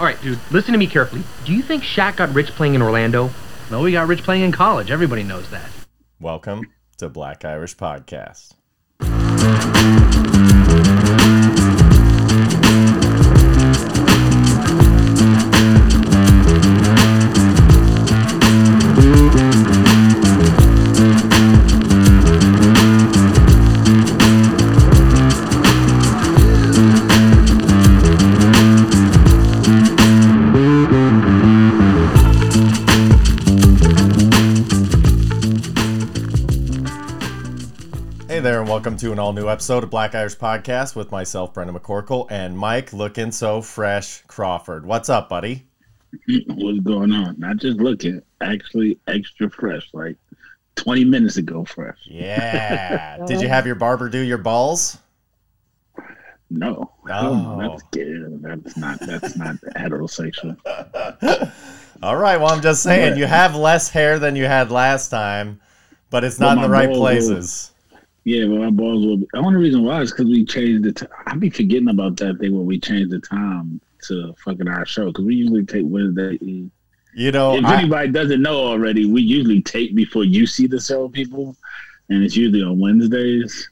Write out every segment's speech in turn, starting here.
All right, dude, listen to me carefully. Do you think Shaq got rich playing in Orlando? No, he got rich playing in college. Everybody knows that. Welcome to Black Irish Podcast. To an all new episode of Black Irish Podcast with myself, Brendan McCorkle, and Mike looking so fresh Crawford. What's up, buddy? What's going on? Not just looking, actually extra fresh, like 20 minutes ago fresh. Yeah. Did you have your barber do your balls? No. Oh. That's. That's not that's not heterosexual. All right, well, I'm just saying, you have less hair than you had last time, but it's not in the right places. Yeah, but my balls will be the only reason why is because we changed the time. I be forgetting about that thing when we changed the time to fucking our show because we usually take Wednesday. You know, if I- anybody doesn't know already, we usually tape before you see the show, people, and it's usually on Wednesdays.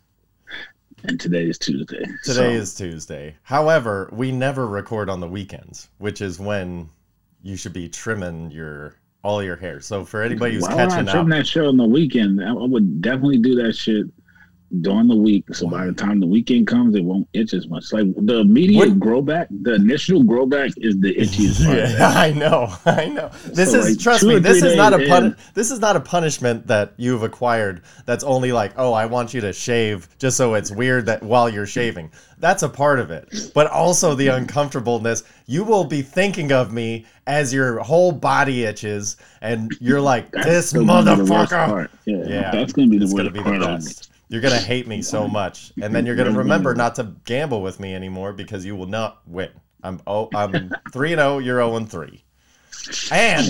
And today is Tuesday. Today So- is Tuesday. However, we never record on the weekends, which is when you should be trimming your all your hair. So for anybody who's Why would I catching trim up, that show on the weekend? I would definitely do that shit during the week. So by the time the weekend comes, it won't itch as much. Like the immediate What- grow back, the initial grow back is the itchiest part. yeah, I know, I know. This So, is like, trust me. This is not a pun- in- This is not a punishment that you've acquired. That's only like, oh, I want you to shave just so it's weird that while you're shaving. That's a part of it, but also the uncomfortableness. You will be thinking of me as your whole body itches, and you're like, this gonna be the worst motherfucker. Yeah, Yeah, that's gonna be the worst gonna be the part. Of it. best. You're gonna hate me so much, and then you're gonna remember not to gamble with me anymore because you will not win. I'm oh I'm three and zero. You're zero and three, and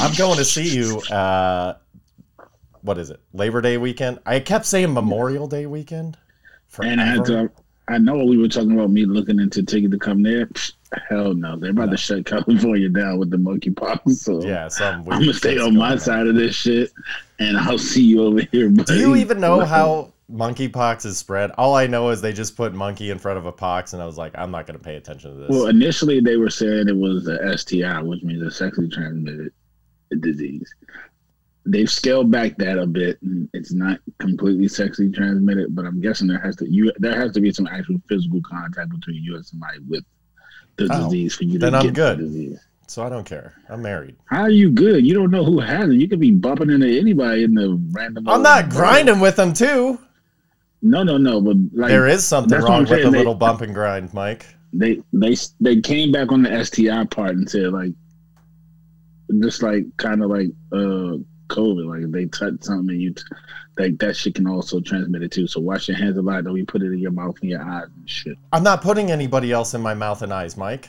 I'm going to see you. Uh, what is it? Labor Day weekend. I kept saying Memorial Day weekend. And I had to. I know we were talking about me looking into ticket to come there. Hell no, they're about to shut California down with the monkeypox. So Yeah. I'm gonna stay on my going side of this shit, and I'll see you over here. Buddy. Do you even know how monkeypox is spread? All I know is they just put monkey in front of a pox, and I was like, I'm not to pay attention to this. Well, initially they were saying it was a STI, which means a sexually transmitted disease. They've scaled back that a bit. and It's not completely sexually transmitted, but I'm guessing there has to you there has to be some actual physical contact between you and somebody with the Oh, disease for you then to I'm good. the disease. so I don't care. I'm married. How are you good? You don't know who has it. You could be bumping into anybody in the random. I'm not grinding with them too. No, no, no. But like there is something wrong with a little bump and grind, Mike. they they they came back on the STI part and said like just like kind of like uh COVID, like if they touch something and you t- like that shit can also transmit it too. So wash your hands a lot. Don't you put it in your mouth and your eyes and shit. I'm not putting anybody else in my mouth and eyes, Mike.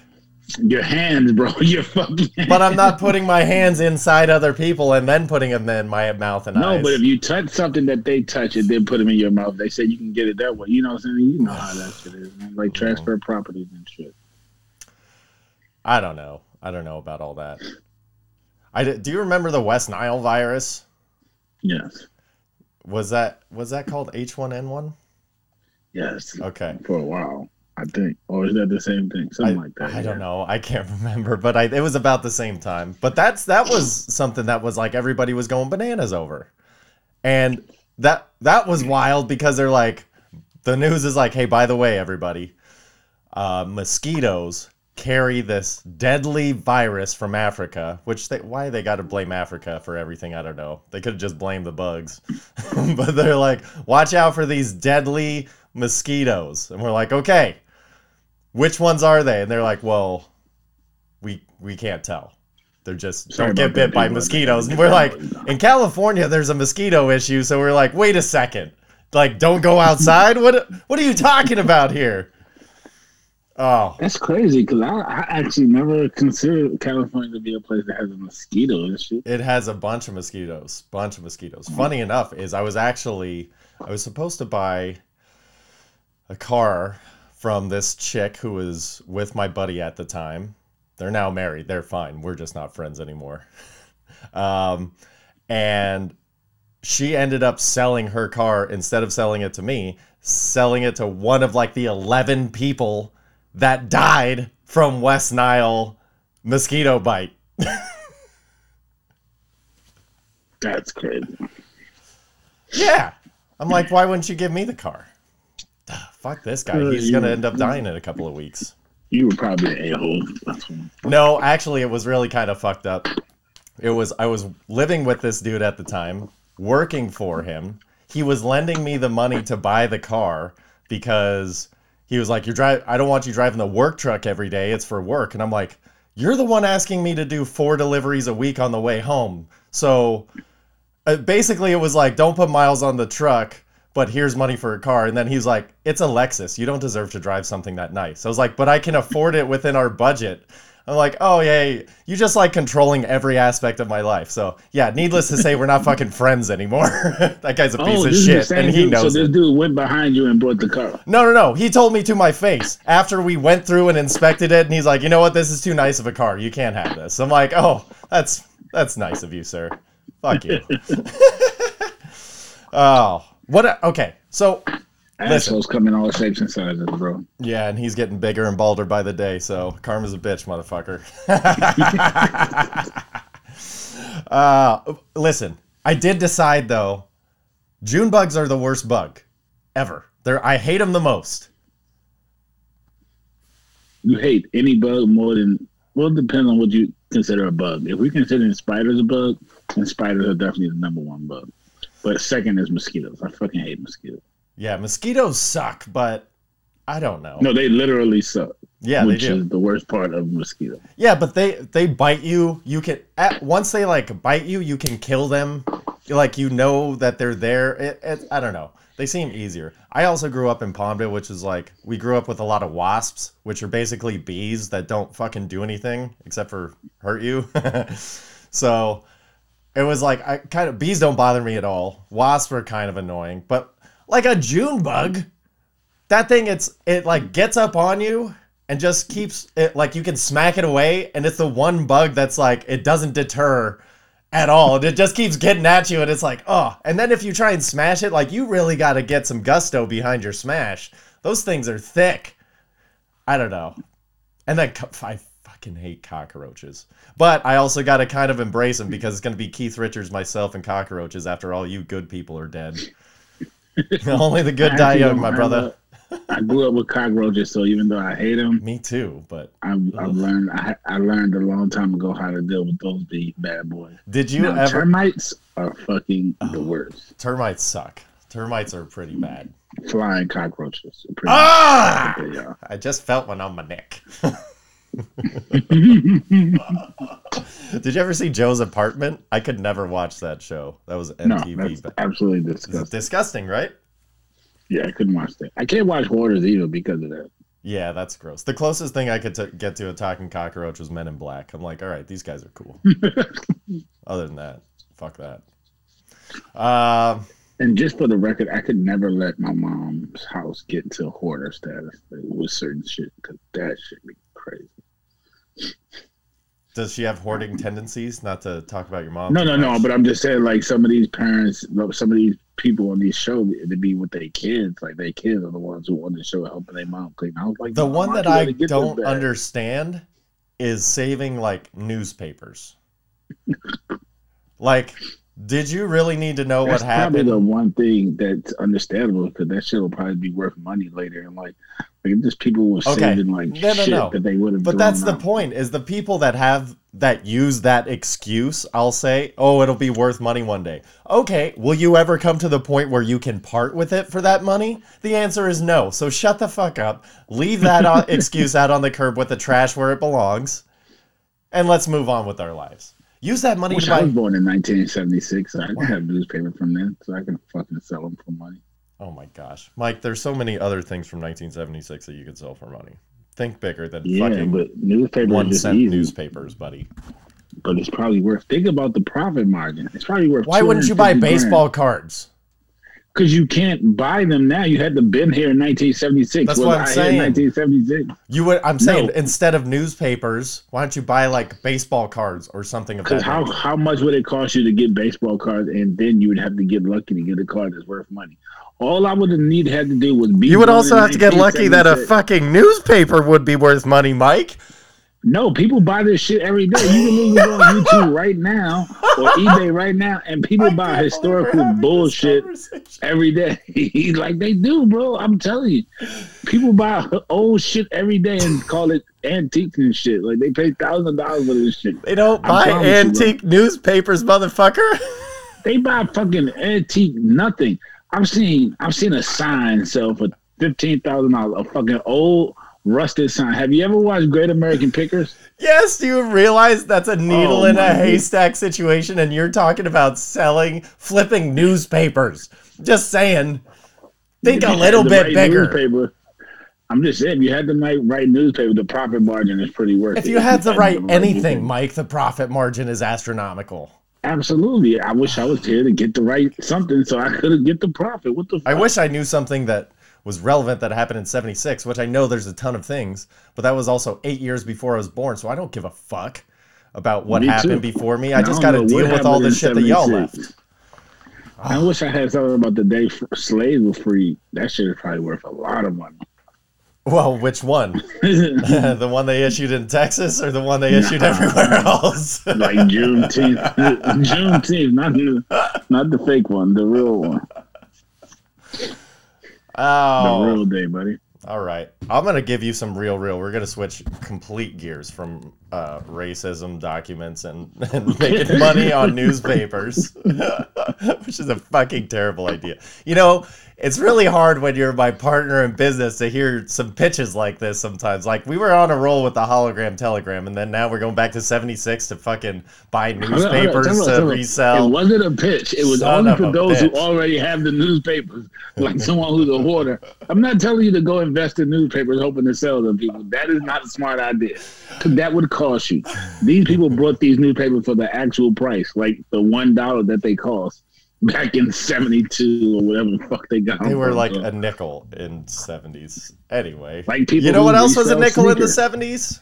Your hands, bro. Your fucking. But I'm not putting my hands inside other people and then putting them in my mouth and No, eyes. No, but if you touch something that they touch and then put them in your mouth, they say you can get it that way. You know what I'm saying? You know how that shit is, man. Like transfer properties and shit. I don't know. I don't know about all that. I do you remember the West Nile virus? Yes, Was that was that called H1N1? yes. Okay. For a while, I think. Or is that the same thing? I, Something like that. I yeah. don't know. I can't remember, but I, it was about the same time. But that's that was something that was like everybody was going bananas over, and that that was wild because they're like, the news is like, hey, by the way, everybody, uh, mosquitoes carry this deadly virus from Africa. Which they why they got to blame Africa for everything? I don't know. They could have just blamed the bugs, but they're like, watch out for these deadly mosquitoes, and we're like, okay which ones are they? And they're like, well, we we can't tell. They're just Sorry don't get bit by mosquitoes. And we're like, in California, there's a mosquito issue, so we're like, wait a second, like don't go outside. what what are you talking about here? Oh, That's crazy because I, I actually never considered California to be a place that has a mosquito shit. it has a bunch of mosquitoes. Bunch of mosquitoes. Funny enough, is I was actually I was supposed to buy a car from this chick who was with my buddy at the time. They're now married. They're fine. We're just not friends anymore. um, and she ended up selling her car instead of selling it to me, selling it to one of like the 11 people that died from West Nile mosquito bite. That's crazy. Yeah. I'm like, why wouldn't you give me the car? Fuck this guy. Uh, He's going to end up dying in a couple of weeks. You were probably an a hole. No, actually, it was really kind of fucked up. It was I was living with this dude at the time, working for him. He was lending me the money to buy the car because he was like, "You're drive. I don't want you driving the work truck every day. It's for work." And I'm like, "You're the one asking me to do four deliveries a week on the way home." So uh, basically, it was like, "Don't put miles on the truck." But here's money for a car. And then he's like, It's a Lexus. You don't deserve to drive something that nice. I was like, But I can afford it within our budget. I'm like, oh yeah, you just like controlling every aspect of my life. So yeah, needless to say, we're not fucking friends anymore. that guy's a piece oh, of Oh, this the shit, and he dude. knows So this it. dude went behind you and brought the car. No, no, no. He told me to my face after we went through and inspected it, and he's like, you know what? This is too nice of a car. You can't have this. I'm like, oh, that's that's nice of you, sir. Fuck you. oh, what? A, okay, so Assholes come in all shapes and sizes, bro. Yeah, and he's getting bigger and balder by the day, so karma's a bitch, motherfucker. uh, listen, I did decide though, June bugs are the worst bug ever. They're I hate them the most. You hate any bug more than well, it depends on what you consider a bug. If we consider spiders a bug, then spiders are definitely the number one bug. But second is mosquitoes. I fucking hate mosquitoes. Yeah, mosquitoes suck, but I don't know. No, they literally suck. yeah, they which do. is the worst part of mosquito. Yeah, but they they bite you. You can at, once they like bite you, you can kill them. Like you know that they're there. It, it, I don't know. They seem easier. I also grew up in Palmdale, which is like we grew up with a lot of wasps, which are basically bees that don't fucking do anything except for hurt you. so it was like I kind of bees don't bother me at all. Wasps are kind of annoying, but like a June bug, that thing it's it like gets up on you and just keeps it like you can smack it away and it's the one bug that's like it doesn't deter at all. And it just keeps getting at you and it's like oh. And then if you try and smash it like you really got to get some gusto behind your smash. Those things are thick. I don't know. And then i fucking hate cockroaches. But i also got to kind of embrace them because it's going to be keith richards myself and cockroaches. After all you good people are dead only the good die young my brother a- I grew up with cockroaches, so even though I hate them, me too but I've, I've learned I, I learned a long time ago how to deal with those big bad boys. did you now, ever termites are fucking the worst. Termites suck. Termites are pretty bad. Flying cockroaches. Ah! I just felt one on my neck. Did you ever see Joe's apartment? I could never watch that show. That was No, MTV. that's but absolutely disgusting. disgusting, right? Yeah, I couldn't watch that. I can't watch Hoarders either because of that. Yeah, that's gross. The closest thing I could t- get to a talking cockroach was Men in Black. I'm like, all right, these guys are cool. Other than that, fuck that. Um, And just for the record, I could never let my mom's house get to hoarder status with certain shit because that shit be crazy. Does she have hoarding tendencies? Not to talk about your mom. No, no, no. But I'm just saying, like some of these parents, some of these people on these shows, to be with their kids, like their kids are the ones who on the show helping their mom clean. I was like, the "Mom, one that I it get this don't understand is saving like newspapers. like, did you really need to know That's what probably happened? the one thing that's understandable because that shit will probably be worth money later. And like, like just people were Okay. saving like No, no, shit no. that they would have. But that's the point. Is the people that have that use that excuse? I'll say, oh, it'll be worth money one day. Okay, will you ever come to the point where you can part with it for that money? The answer is no. So shut the fuck up. Leave that uh, excuse out on the curb with the trash where it belongs, and let's move on with our lives. Use that money Which to I was born in 1976, so I can have newspaper from then, so I can fucking sell them for money. Oh my gosh, Mike, there's so many other things from 1976 that you could sell for money. Think bigger than Yeah, fucking but newspaper one cent easy. newspapers, buddy. But it's probably worth. Think about the profit margin. It's probably worth. Why wouldn't you buy 250 grand. baseball cards? Because you can't buy them now. You had to been here in 1976. That's what I'm I saying. 1976. You would. I'm saying No. instead of newspapers, why don't you buy like baseball cards or something Because how nature? how much would it cost you to get baseball cards, and then you would have to get lucky to get a card that's worth money. All I would have need had to do was be. You would also have to get lucky that a fucking newspaper would be worth money, Mike. No, people buy this shit every day. You can literally go on YouTube right now or eBay right now, and people buy historical bullshit every day. like they do, bro. I'm telling you, people buy old shit every day and call it antiques and shit. Like they pay thousand dollars for this shit. They don't I buy promise you, antique newspapers, motherfucker. They buy fucking antique nothing. I've seen I've seen a sign sell for fifteen thousand dollars. A fucking old rusted sign. Have you ever watched Great American Pickers? yes, do you realize that's a needle Oh in a haystack situation, and you're talking about selling, flipping newspapers? Just saying. Think a little bit right bigger. Newspaper, I'm just saying, if you had the right, right newspaper, the profit margin is pretty worth If it. you had the right anything, newspaper. Mike, the profit margin is astronomical. Absolutely. I wish I was here to get the right something, so I could get the profit. What the? I wish I knew something that was relevant that happened in 76, which I know there's a ton of things, but that was also eight years before I was born, so I don't give a fuck about what Me happened too. before me. I And just got to deal with all the shit that y'all left. I wish I had something about the day slaves were free. That shit is probably worth a lot of money. Well, which one? the one they issued in Texas or the one they issued everywhere else? like Juneteenth, Juneteenth, not the, not the fake one, the real one, Oh. the real day, buddy. all right. I'm gonna give you some real, real. We're gonna switch complete gears from uh, racism documents and, and making money on newspapers, which is a fucking terrible idea. You know, it's really hard when you're my partner in business to hear some pitches like this sometimes. Like we were on a roll with the hologram telegram, and then now we're going back to '76 to fucking buy on, on, newspapers out, to resell. It wasn't a pitch. It was Son only for those bitch. who already have the newspapers, like someone who's a hoarder. I'm not telling you to go invest in newspapers hoping to sell them people. That is not a smart idea. that would cost you. These people brought these newspapers for the actual price, like the one dollar that they cost back in '72 or whatever the fuck they got. They were like a nickel in '70s. Anyway, Like people you know what else was a nickel in the '70s?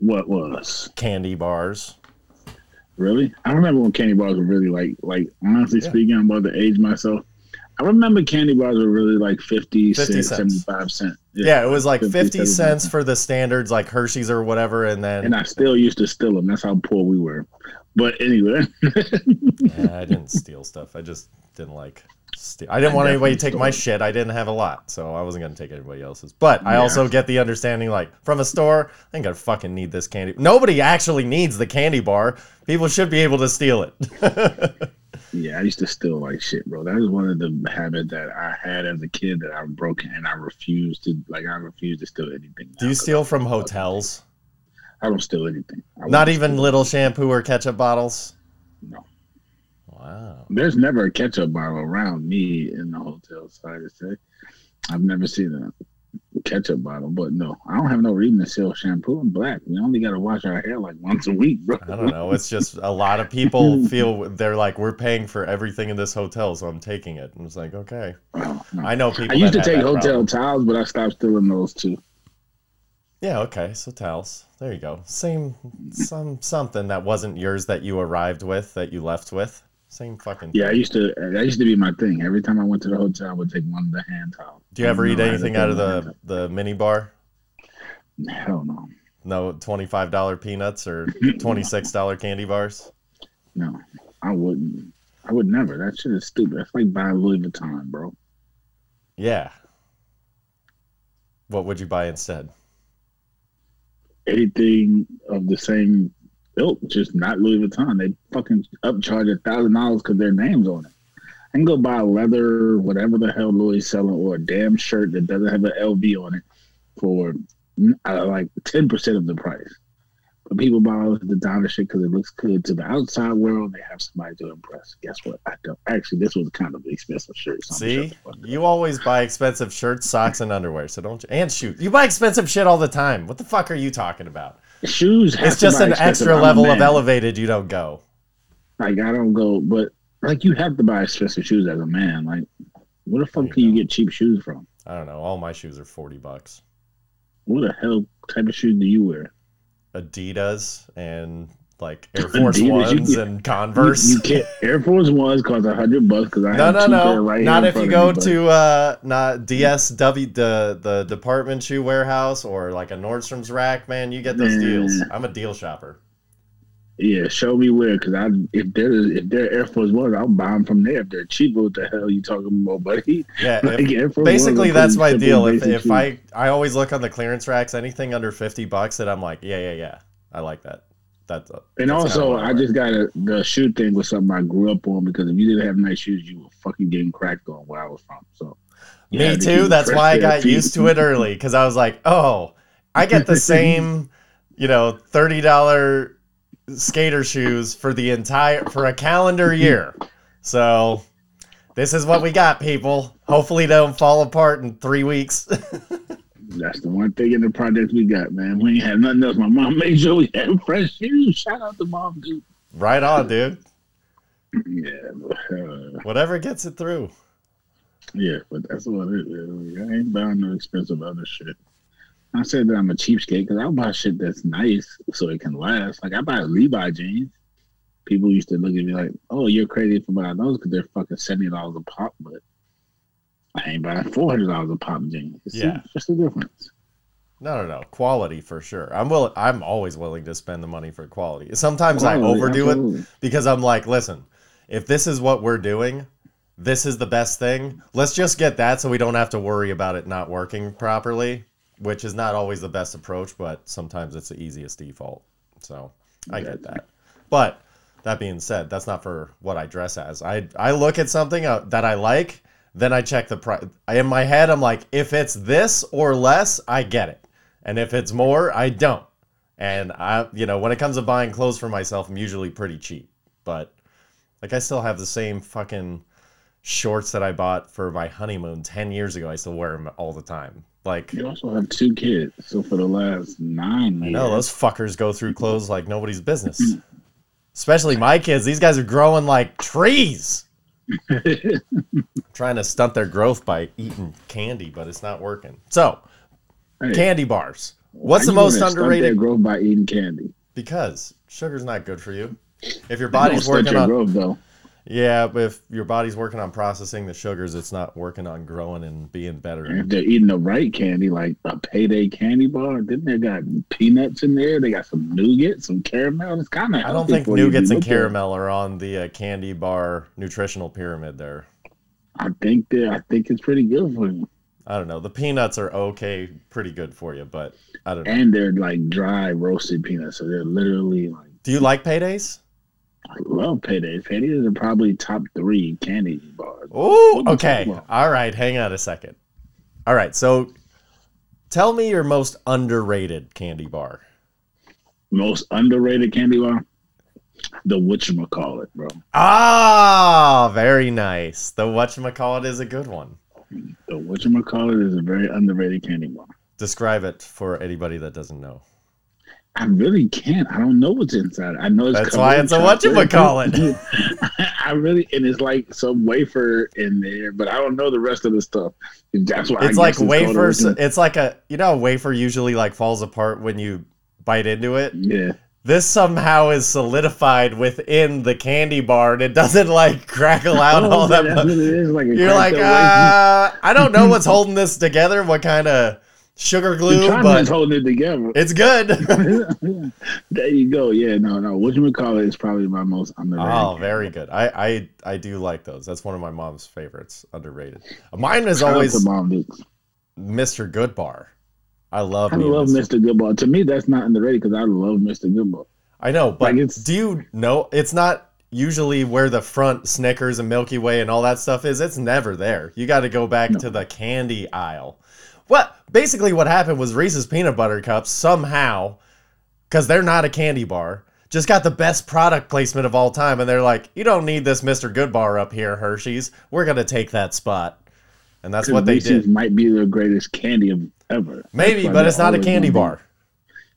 what was Candy bars. really? I remember when candy bars were really like, like honestly Yeah. speaking, I'm about to age myself. I remember candy bars were really like 50, 50 cent, 75 cents. Yeah, it was like 50, 50 cents for the standards, like Hershey's or whatever, and then And I still used to steal them. That's how poor we were. But anyway, Yeah, I didn't steal stuff. I just didn't like. Steal. I didn't I want anybody to take my stole shit. I didn't have a lot, so I wasn't gonna take anybody else's. But I Yeah. also get the understanding, like from a store, I ain't gonna fucking need this candy. Nobody actually needs the candy bar. People should be able to steal it. yeah, I used to steal like shit, bro. That was one of the habits that I had as a kid that I broke, and I refused to like. I refuse to steal anything. Do you steal from hotels? I don't steal anything. I Not even little shampoo or ketchup bottles. No. Wow. There's never a ketchup bottle around me in the hotel. Sorry to say, I've never seen a ketchup bottle. But no, I don't have no reason to sell shampoo. I'm black. We only got to wash our hair like once a week, bro. I don't know. It's just a lot of people feel they're like, we're paying for everything in this hotel, so I'm taking it. And it's like, okay. Oh, no. I know people. I used to take hotel problem. towels, but I stopped stealing those too. Yeah, okay. So towels. There you go. Same some something that wasn't yours that you arrived with that you left with. Same fucking Yeah, I used to. That used to be my thing. Every time I went to the hotel, I would take one of the hand towels. Do you ever eat don't know how to anything out of the the mini bar? Hell no, No twenty five dollar peanuts or twenty six dollar candy bars? no, I wouldn't. I would never. That shit is stupid. That's like buying Louis Vuitton, bro. Yeah. What would you buy instead? Anything of the same ilk, just not Louis Vuitton. They fucking upcharge a thousand dollars because their name's on it. I can go buy a leather, whatever the hell Louis is selling, or a damn shirt that doesn't have an LV on it for uh, like ten percent of the price. But people buy all the designer shit because it looks good to the outside world. They have somebody to impress. Guess what? I don't. Actually, this was kind of an expensive shirt. so See? fuck up. You always buy expensive shirts, socks, and underwear, so don't you and shoot, You buy expensive shit all the time. What the fuck are you talking about? Shoes. have It's just an extra level of elevated you don't go. Like I don't go, but like you have to buy expensive shoes as a man. Like Where the fuck you can you get cheap shoes from? I don't know. All my shoes are forty bucks. What the hell type of shoes do you wear? Adidas and like Air Force you Ones get- and Converse. You, you can't. Air Force Ones cost a hundred bucks because I no, have no, no. right not if you go me, to uh, not DSW, the the department shoe warehouse, or like a Nordstrom's rack. Man, you get those deals. I'm a deal shopper. Yeah, show me where, because I if they're if they're Air Force Ones, I'll buy them from there. If they're cheap, what the hell you talking about, buddy? Yeah, Like, if- basically that's my deal. If, if shoes. I I always look on the clearance racks, anything under fifty bucks, that I'm like, yeah, yeah, yeah, I like that. That's uh, And that's also, I just got a the shoe thing was something I grew up on because if you didn't have nice shoes, you were fucking getting cracked on where I was from. So Me too. That's why I got feet. used to it early because I was like, oh, I get the same, you know, thirty dollar skater shoes for the entire for a calendar year. So this is what we got, people. Hopefully, they don't fall apart in three weeks. That's the one thing in the project we got, man. We ain't had nothing else. My mom made sure we had fresh shoes. Shout out to mom, dude. right on, dude. Yeah, but, uh, Whatever gets it through. yeah, but that's what it is. I ain't buying no expensive other shit. I said that I'm a cheapskate because I'll buy shit that's nice so it can last. Like I buy Levi jeans. People used to look at me like, "Oh, you're crazy for buying those because they're fucking seventy dollars a pop." But I ain't buying four hundred dollars a pop jeans. It's Yeah. just the difference. No, no, no. Quality for sure. I'm will. I'm always willing to spend the money for quality. Sometimes I Quality, overdo it because I'm like, listen, if this is what we're doing, this is the best thing. Let's just get that so we don't have to worry about it not working properly, which is not always the best approach, but sometimes it's the easiest default. So I get that. But that being said, that's not for what I dress as. I I look at something uh, that I like, then I check the price. In my head, I'm like, if it's this or less, I get it, and if it's more, I don't. And I, you know, when it comes to buying clothes for myself, I'm usually pretty cheap. But like, I still have the same fucking shorts that I bought for my honeymoon ten years ago. I still wear them all the time. Like, You also have two kids, so for the last nine years, know those fuckers go through clothes like nobody's business. Hmm. Especially my kids. These guys are growing like trees. Trying to stunt their growth by eating candy, but it's not working. So, Hey, candy bars. What's the most underrated? Their growth by eating candy. Because sugar's not good for you. If your body's working on growth though. Yeah, but if your body's working on processing the sugars, it's not working on growing and being And better. if they're eating the right candy, like a payday candy bar, then they got peanuts in there. They got some nougat, some caramel. It's kind of. I don't think nougats and caramel are on the uh, candy bar nutritional pyramid there. I think that I think it's pretty good for you. I don't know. The peanuts are okay, pretty good for you, but I don't know. And they're like dry roasted peanuts, so they're literally like. Do you like paydays? I love paydays. Paydays are probably top three candy bars. Oh, What are you okay. All right, hang on a second. All right, so tell me your most underrated candy bar. Most underrated candy bar, the whatchamacallit, bro. Ah, very nice. The whatchamacallit is a good one. The whatchamacallit is a very underrated candy bar. Describe it for anybody that doesn't know. I really can't. I don't know what's inside. I know it's That's why it's a chocolate. whatchamacallit. I really and it's like some wafer in there, but I don't know the rest of the stuff. That's why I It's like wafers. It's like a you know, a wafer usually like falls apart when you bite into it. Yeah, This somehow is solidified within the candy bar and it doesn't like crackle out Oh, all that. much. what. Like a You're like, uh, I don't know what's holding this together, what kind of sugar glue, China's holding it together. it's good. there you go. Yeah, no, no. What you would call it is probably my most underrated. oh, very good. I, I I do like those. That's one of my mom's favorites. Underrated. Mine is Shout always Mom. Mr. Goodbar. I love I love Mr. Mr. Goodbar. To me, that's not underrated because I love Mr. Goodbar. I know, but Like, it's- do you know it's not usually where the front Snickers and Milky Way and all that stuff is? It's never there. You got to go back No. to the candy aisle. What basically what happened was Reese's peanut butter cups somehow, because they're not a candy bar, just got the best product placement of all time, and they're like, you don't need this Mr. Goodbar up here, Hershey's. We're gonna take that spot, and that's what they Reese's did. Might be the greatest candy of ever. Maybe, but it's not a candy be- bar.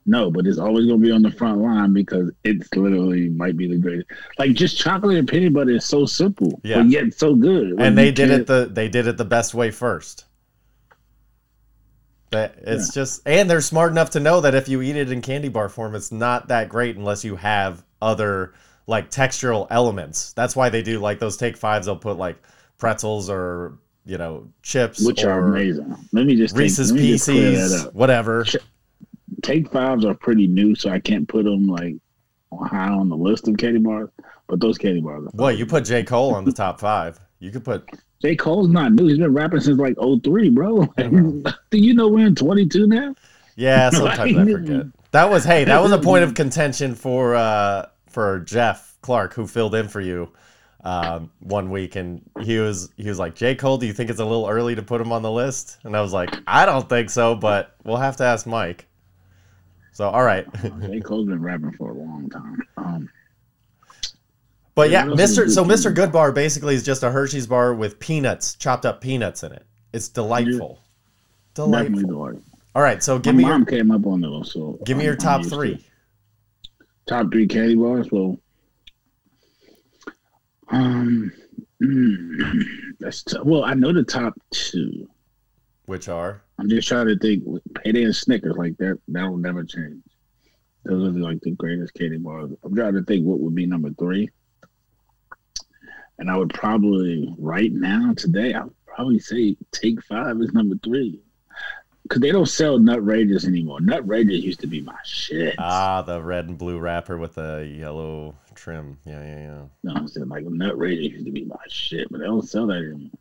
No, but it's always gonna be on the front line because it's literally might be the greatest. Like just chocolate and peanut butter is so simple, Yeah. but yet so good. And they did it the they did it the best way first. That it's just and they're smart enough to know that if you eat it in candy bar form, it's not that great unless you have other like textural elements. That's why they do like those take fives. They'll put like pretzels or you know chips, which or are amazing. Let me just Reese's let me just Pieces, up. whatever. Take fives are pretty new, so I can't put them like high on the list of candy bars. But those candy bars. Are What you put J Cole on the top five? You could put J. Cole's not new. He's been rapping since like 03, bro. Do you know we're in 22 now? Yeah, sometimes I forget. That was hey, that was a point of contention for uh for Jeff Clark who filled in for you um one week and he was he was like, J. Cole, do you think it's a little early to put him on the list? And I was like, I don't think so, but we'll have to ask Mike. So all right. J. Cole's been rapping for a long time. Um, But yeah, Yeah, Mr. So Mr. Good Bar basically is just a Hershey's bar with peanuts, chopped up peanuts in it. It's delightful. definitely Delightful. All right, so give My me mom your came up on those, so give me your top to three. it. Top three candy bars. Well, um, mm, that's t- well. I know the top two. Which are I'm just trying to think. Payday and Snickers, like that, that will never change. Those are like the greatest candy bars. I'm trying to think what would be number three. And I would probably right now today, I would probably say Take Five is number three. Cause they don't sell Nut Rages anymore. Nut Rages used to be my shit. Ah, the red and blue wrapper with the yellow trim. Yeah, yeah, yeah. No, I'm saying like Nut Rages used to be my shit, but they don't sell that anymore.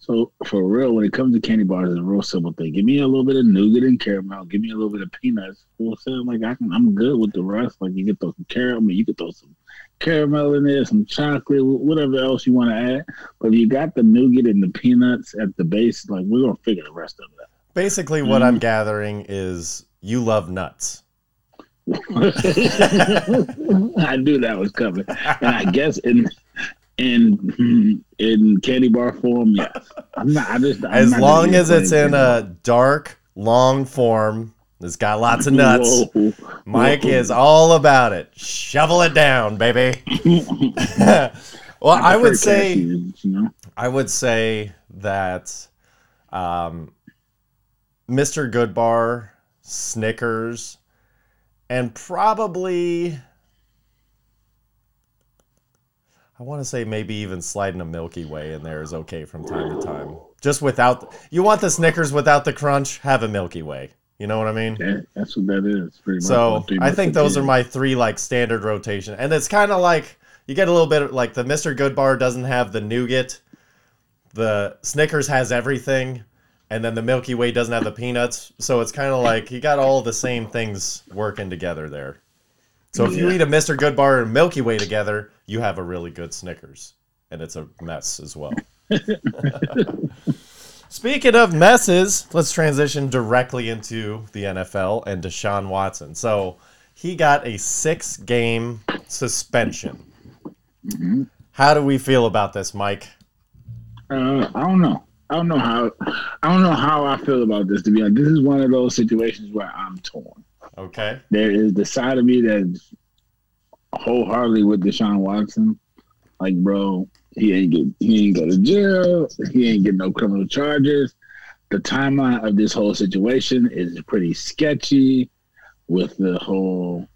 So for real, when it comes to candy bars, it's a real simple thing. Give me a little bit of nougat and caramel. Give me a little bit of peanuts. Full saying like I can, I'm good with the rest. Like you get throw some caramel, and you can throw some caramel in there, some chocolate, whatever else you want to add. But if you got the nougat and the peanuts at the base, like we're gonna figure the rest of that. Basically, what I'm Mm. gathering is you love nuts. I knew that was coming, and I guess in in in candy bar form, yes. I'm not. I just I'm As long as it's in a dark, long form, it's got lots of nuts. Whoa. Mike Whoa. is all about it. Shovel it down, baby. well, I would say cashews, you know. I would say that um, Mr. Goodbar, Snickers, and probably I want to say maybe even sliding a Milky Way in there is okay from time to time. Just without you want the Snickers without the crunch, have a Milky Way. You know what I mean? That, that's what that is. Pretty. So I think those are my three like standard rotation, and it's kind of like you get a little bit of, like the Mr. Goodbar doesn't have the nougat, the Snickers has everything, and then the Milky Way doesn't have the peanuts. So it's kind of like you got all the same things working together there. So if you eat a Mr. Goodbar and Milky Way together, you have a really good Snickers, and it's a mess as well. Speaking of messes, let's transition directly into the NFL and Deshaun Watson. So he got a six game suspension. Mhm. How do we feel about this, Mike? Uh, I don't know. I don't know how. I don't know how I feel about this. To be honest, this is one of those situations where I'm torn. Okay. There is the side of me that's wholeheartedly with Deshaun Watson. Like, bro, he ain't get he ain't go to jail. He ain't get no criminal charges. The timeline of this whole situation is pretty sketchy. With the whole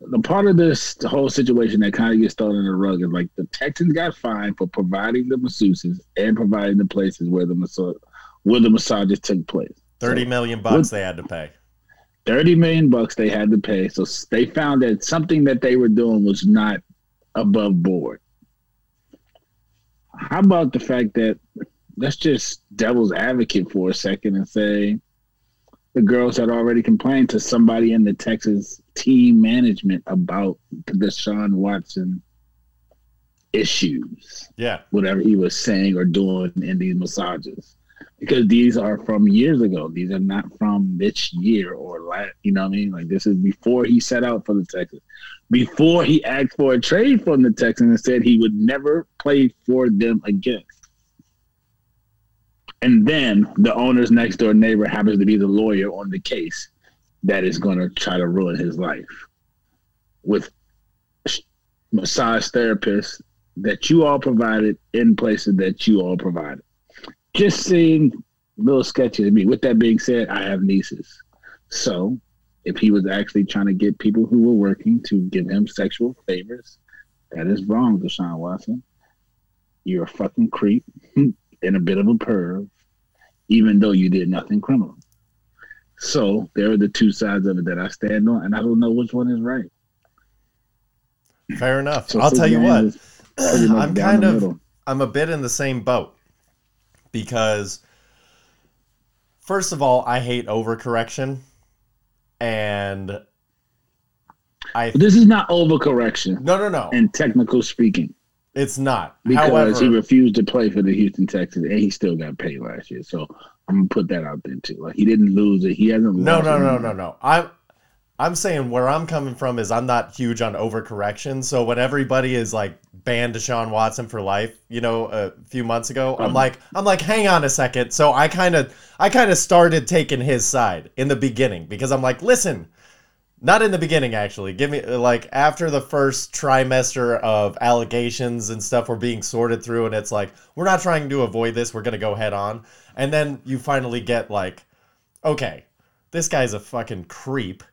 the part of this whole situation that kind of gets thrown in the rug is like the Texans got fined for providing the masseuses and providing the places where the massage where the massages took place. Thirty So, million bucks they had to pay. 30 million bucks they had to pay. So they found that something that they were doing was not above board. How about the fact that let's just devil's advocate for a second and say the girls had already complained to somebody in the Texas team management about the Deshaun Watson issues. Yeah. whatever he was saying or doing in these massages. Because these are from years ago. These are not from this year or last you know what i mean? Like this is before he set out for the texans before he asked for a trade from the texans and said he would never play for them again and then the owner's next door neighbor happens to be the lawyer on the case that is going to try to ruin his life with massage therapists that you all provided in places that you all provided. Just seemed a little sketchy to me. With that being said, I have nieces. So if he was actually trying to get people who were working to give him sexual favors, that is wrong, Deshaun Watson. You're a fucking creep and a bit of a perv, even though you did nothing criminal. So there are the two sides of it that I stand on, and I don't know which one is right. Fair enough. So I'll tell you what. is pretty much I'm kind of middle. I'm a bit in the same boat because first of all, I hate overcorrection and I But this is not overcorrection No, no, no. in technical speaking It's not. because However, he refused to play for the Houston Texans and he still got paid last year. So I'm gonna put that out there too. Like he didn't lose it. He hasn't. No, lost no, no, it. no, no. I'm I'm saying where I'm coming from is I'm not huge on overcorrection. So when everybody is like banned Deshaun Watson for life, you know, a few months ago, I'm Um. like I'm like hang on a second. So I kind of I kind of started taking his side in the beginning because I'm like, listen, not in the beginning actually. Give me like after the first trimester of allegations and stuff were being sorted through and it's like we're not trying to avoid this, we're going to go head on. And then you finally get like okay, this guy's a fucking creep.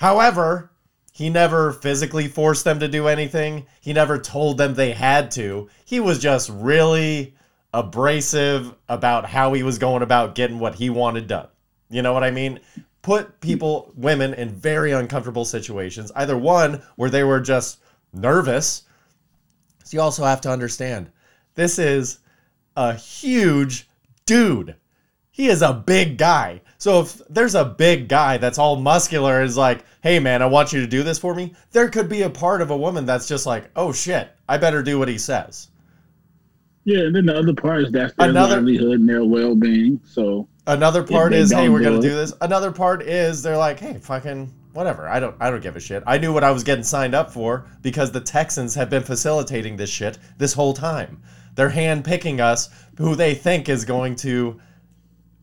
However, he never physically forced them to do anything. He never told them they had to. He was just really abrasive about how he was going about getting what he wanted done. You know what I mean? Put people, women, in very uncomfortable situations. Either one, where they were just nervous. So you also have to understand this is a huge dude. He is a big guy. So if there's a big guy that's all muscular is like, hey man, I want you to do this for me, there could be a part of a woman that's just like, oh shit, I better do what he says. Yeah, and then the other part is that's their Another- livelihood and their well being. So Another part is, hey, we're gonna do this. Another part is they're like, hey, fucking whatever. I don't I don't give a shit. I knew what I was getting signed up for because the Texans have been facilitating this shit this whole time. They're hand picking us who they think is going to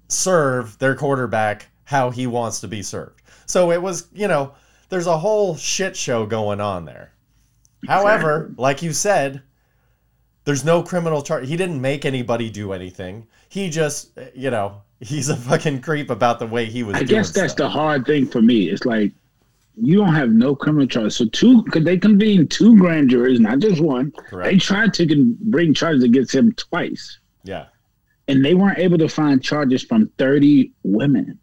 serve their quarterback how he wants to be served. So it was, you know, there's a whole shit show going on there. However, like you said, there's no criminal charge. He didn't make anybody do anything. He just, you know, he's a fucking creep about the way he was I guess that's stuff. the hard thing for me. It's like you don't have no criminal charge. So two, could they convene two grand juries, not just one? Correct. They tried to bring charges against him twice, Yeah. And they weren't able to find charges from thirty women.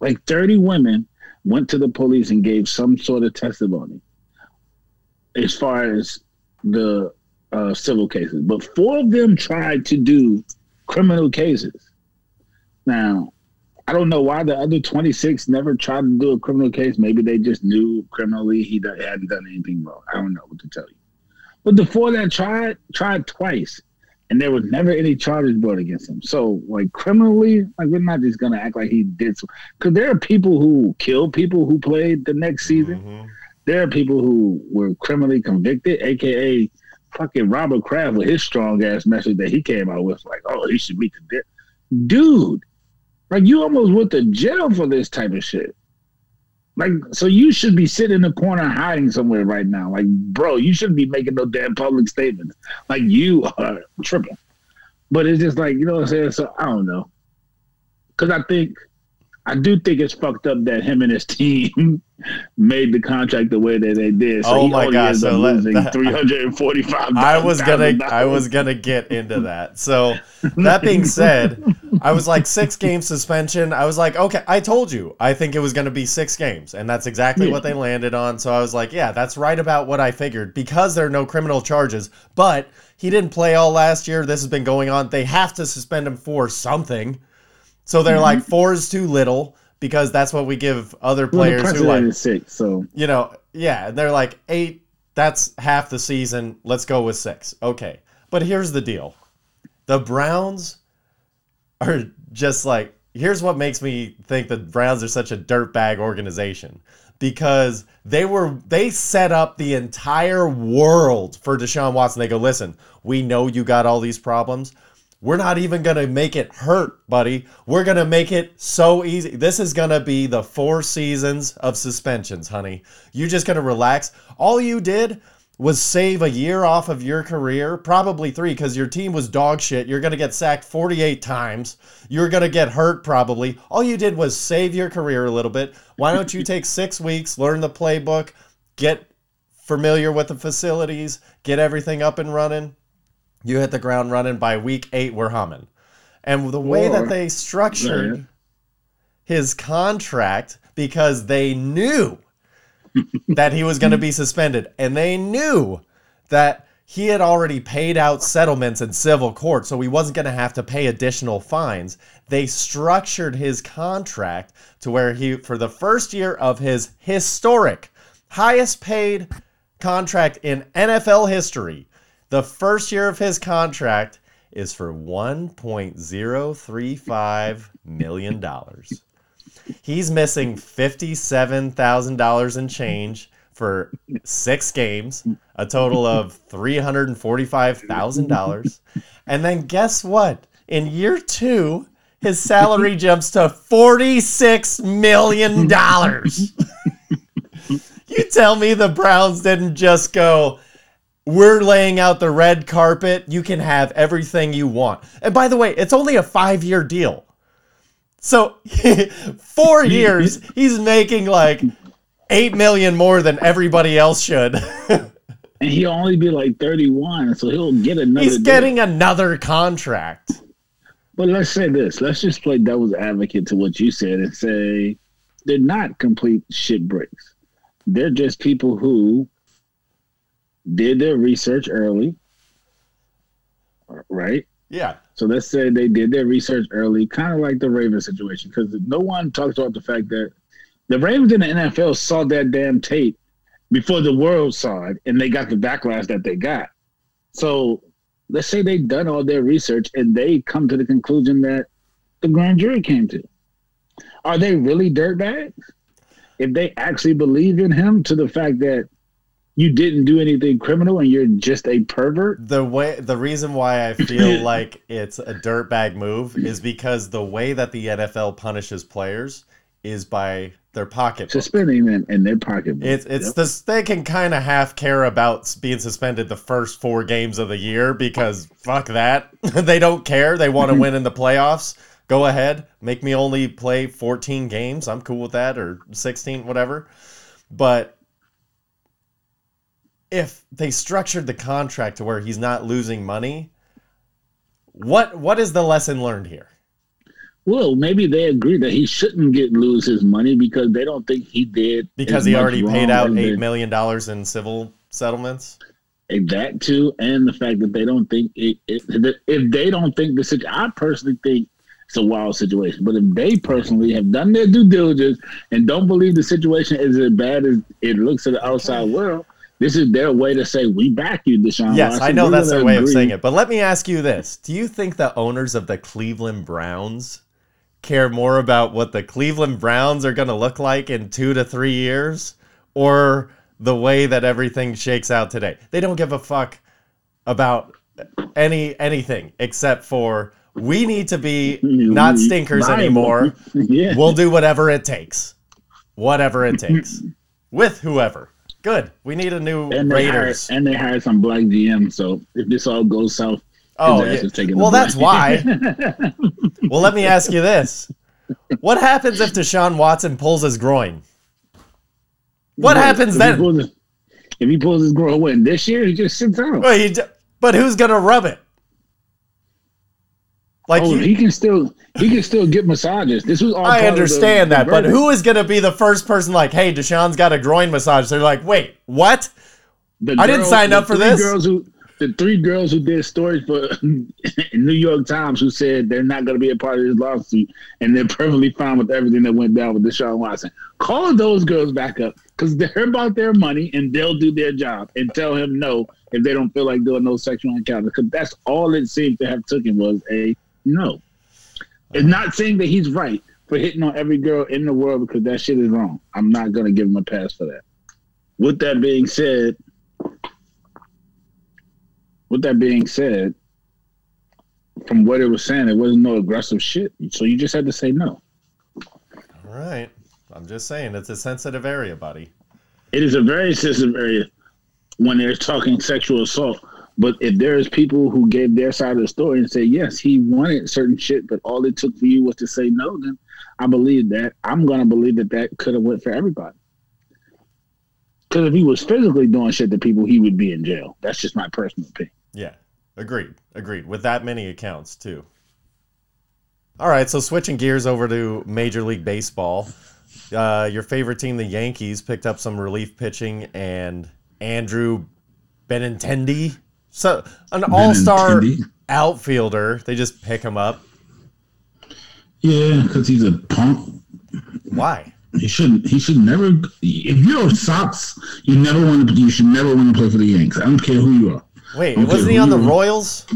Like thirty women went to the police and gave some sort of testimony, as far as the uh, civil cases. But four of them tried to do criminal cases. Now, I don't know why the other 26 never tried to do a criminal case. Maybe they just knew criminally he hadn't done anything wrong. I don't know what to tell you. But the four that tried, tried twice, and there was never any charges brought against him. So, like, criminally, like, we're not just going to act like he did so. Because there are people who killed people who played the next season. Mhm. There are people who were criminally convicted, aka fucking Robert Kraft with his strong ass message that he came out with, like, oh, he should meet the death. Dude, like you almost went to jail for this type of shit. Like, so you should be sitting in the corner hiding somewhere right now. Like, bro, you shouldn't be making no damn public statements. Like you are tripping. But it's just like, you know what I'm saying? So I don't know. Cause I think I do think it's fucked up that him and his team made the contract the way that they did. So Oh he my ends so let- losing three hundred and forty-five. I was gonna I was gonna get into that. So that being said, I was like six game suspension. I was like, okay, I told you. I think it was gonna be six games, and that's exactly Yeah. what they landed on. So I was like, yeah, that's right about what I figured because there are no criminal charges. But he didn't play all last year. This has been going on. They have to suspend him for something. So they're like mm-hmm. four is too little because that's what we give other Well, the players who like six, so you know, yeah, they're like eight. That's half the season. Let's go with six. Okay, but here's the deal: the Browns are just like. Here's what makes me think the Browns are such a dirtbag organization because they were they set up the entire world for Deshaun Watson. They go, listen, we know you got all these problems. We're not even going to make it hurt, buddy. We're going to make it so easy. This is going to be the four seasons of suspensions, honey. You're just going to relax. All you did was save a year off of your career, probably three, because your team was dog shit. You're going to get sacked 48 times. You're going to get hurt, probably. All you did was save your career a little bit. Why don't you take six weeks, learn the playbook, get familiar with the facilities, get everything up and running? You hit the ground running by week eight, we're humming. And the way that they structured Yeah. his contract, because they knew that he was going to be suspended, and they knew that he had already paid out settlements in civil court, so he wasn't going to have to pay additional fines. They structured his contract to where he, for the first year of his historic, highest paid contract in NFL history, the first year of his contract is for $1.035 million. He's missing $57,000 in change for six games, a total of $345,000. And then guess what? In year two, his salary jumps to $46 million. you tell me the Browns didn't just go, we're laying out the red carpet. You can have everything you want. And by the way, it's only a five year deal. So four years, he's making like eight million more than everybody else should. And he'll only be like 31, so he'll get another. he's deal. getting another contract. But let's say this. Let's just play devil's advocate to what you said and say they're not complete shit bricks. They're just people who did their research early, right? Yeah. So let's say they did their research early, kind of like the Ravens situation, because no one talks about the fact that the Ravens in the NFL saw that damn tape before the world saw it, and they got the backlash that they got. So let's say they've done all their research and they come to the conclusion that the grand jury came to. Are they really dirtbags? If they actually believe in him to the fact that you didn't do anything criminal and you're just a pervert, The way the reason why I feel like it's a dirtbag move is because the way that the NFL punishes players is by their pocket suspending them in their pocketbook. It's it's Yep. this they can kind of half care about being suspended the first four games of the year because fuck that. They don't care. They want to mm-hmm. win in the playoffs. Go ahead. Make me only play 14 games. I'm cool with that or 16 whatever. But if they structured the contract to where he's not losing money what what is the lesson learned here Well, maybe they agree that he shouldn't get lose his money because they don't think he did because he already paid out eight million dollars in civil settlements and that too, and the fact that they don't think it, it, if they don't think the situation, I personally think it's a wild situation. But if they personally have done their due diligence and don't believe the situation is as bad as it looks to the outside world, this is their way to say we back you, Deshaun. Yes, Watson. I know We're that's their way of saying it. But let me ask you this. Do you think the owners of the Cleveland Browns care more about what the Cleveland Browns are going to look like in two to three years or the way that everything shakes out today? They don't give a fuck about any anything except for we need to be not mm-hmm. stinkers anymore. yeah. We'll do whatever it takes. Whatever it takes. With whoever. Good. We need a new and hired, Raiders. and they hired some black GM. So if this all goes south, Oh, yeah. is taking the well, that's why. Well, let me ask you this: What happens if Deshaun Watson pulls his groin? What If happens he then? pulls his- if he pulls his groin win this year, he just sits out. Well, he d- but who's gonna rub it? Like oh, you- he can still he can still get massages. This was all. I the- understand the that, but who is gonna be the first person? Like, hey, Deshaun's got a groin massage. They're like, wait, what? The I didn't sign up for this. Girls who, the three girls who did stories for New York Times who said they're not going to be a part of this lawsuit and they're perfectly fine with everything that went down with Deshaun Watson. Call those girls back up because they're about their money and they'll do their job and tell him no if they don't feel like doing no sexual encounter because that's all it seemed to have taken was a no. It's uh-huh. not saying that he's right for hitting on every girl in the world because that shit is wrong. I'm not going to give him a pass for that. With that being said, with that being said, from what it was saying, it wasn't no aggressive shit. So you just had to say no. All right. I'm just saying it's a sensitive area, buddy. It is a very sensitive area when they're talking sexual assault. But if there's people who gave their side of the story and say, yes, he wanted certain shit, but all it took for you was to say no, then I believe that. I'm going to believe that that could have went for everybody. Because if he was physically doing shit to people, he would be in jail. That's just my personal opinion. Yeah. Agreed. Agreed. With that many accounts, too. All right. So switching gears over to Major League Baseball. Uh, your favorite team, the Yankees, picked up some relief pitching and Andrew Benintendi. So an all-star outfielder. They just pick him up. Yeah, because he's a punk. Why? He shouldn't. He should never. If you're a Sox, you never want to. You should never want to play for the Yanks. I don't care who you are. Wait, wasn't he on the Royals?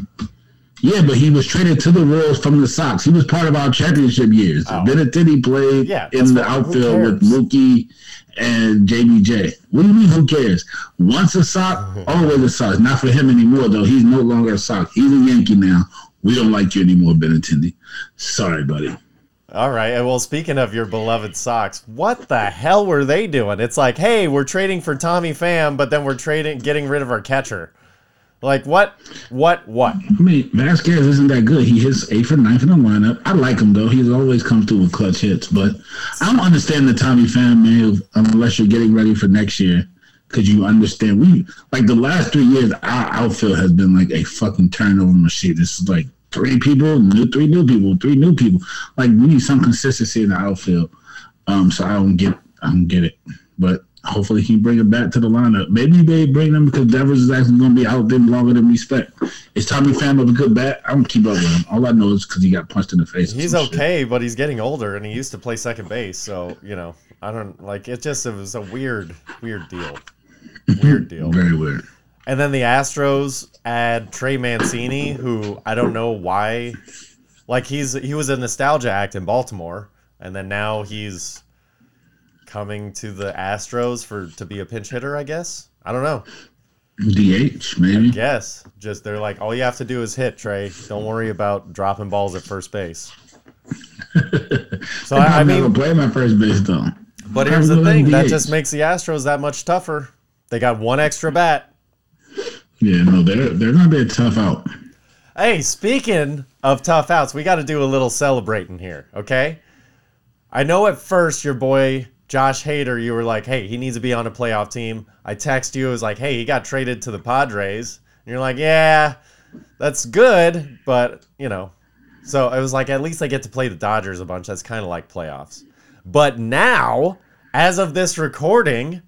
Yeah, but he was traded to the Royals from the Sox. He was part of our championship years. Oh. Benintendi played Yeah, in the. Who outfield with? Mookie and JBJ. What do you mean? Who cares? Once a Sox, always a Sox. Not for him anymore, though. He's no longer a sock. He's a Yankee now. We don't like you anymore, Benintendi. Sorry, buddy. All right. Well, speaking of your beloved Sox, what the hell were they doing? It's like, hey, we're trading for Tommy Pham, but then we're trading, getting rid of our catcher. Like what? What? What? I mean, Vázquez isn't that good. He hits eighth and ninth in the lineup. I like him though. He's always comes through with clutch hits. But I don't understand the Tommy Pham move unless you're getting ready for next year. Because you understand, we like the last three years, our outfield has been like a fucking turnover machine. This is like three people, new, three new people, three new people. Like we need some consistency in the outfield. Um, so I don't get, I don't get it. But hopefully he can bring it back to the lineup. Maybe they bring them because Devers is actually going to be out there longer than we expect. Is Tommy Pham of a good bat? I don't keep up with him. All I know is because he got punched in the face. He's some shit. okay, but he's getting older, and he used to play second base. So you know, I don't like it. Just it was a weird, weird deal. Weird deal. Very weird. And then the Astros add Trey Mancini, who I don't know why. Like he's he was a nostalgia act in Baltimore, and then now he's coming to the Astros for to be a pinch hitter. I guess I don't know. DH, maybe. Guess just they're like all you have to do is hit Trey. Don't worry about dropping balls at first base. So I, I mean, never play my first base though. but here's the thing that just makes the Astros that much tougher. They got one extra bat. Yeah, no, they're they're gonna be a tough out. Hey, speaking of tough outs, we got to do a little celebrating here, okay? I know at first your boy Josh Hader, you were like, "Hey, he needs to be on a playoff team." I text you, it was like, "Hey, he got traded to the Padres," and you're like, "Yeah, that's good, but you know." So it was like, at least I get to play the Dodgers a bunch. That's kind of like playoffs. But now, as of this recording,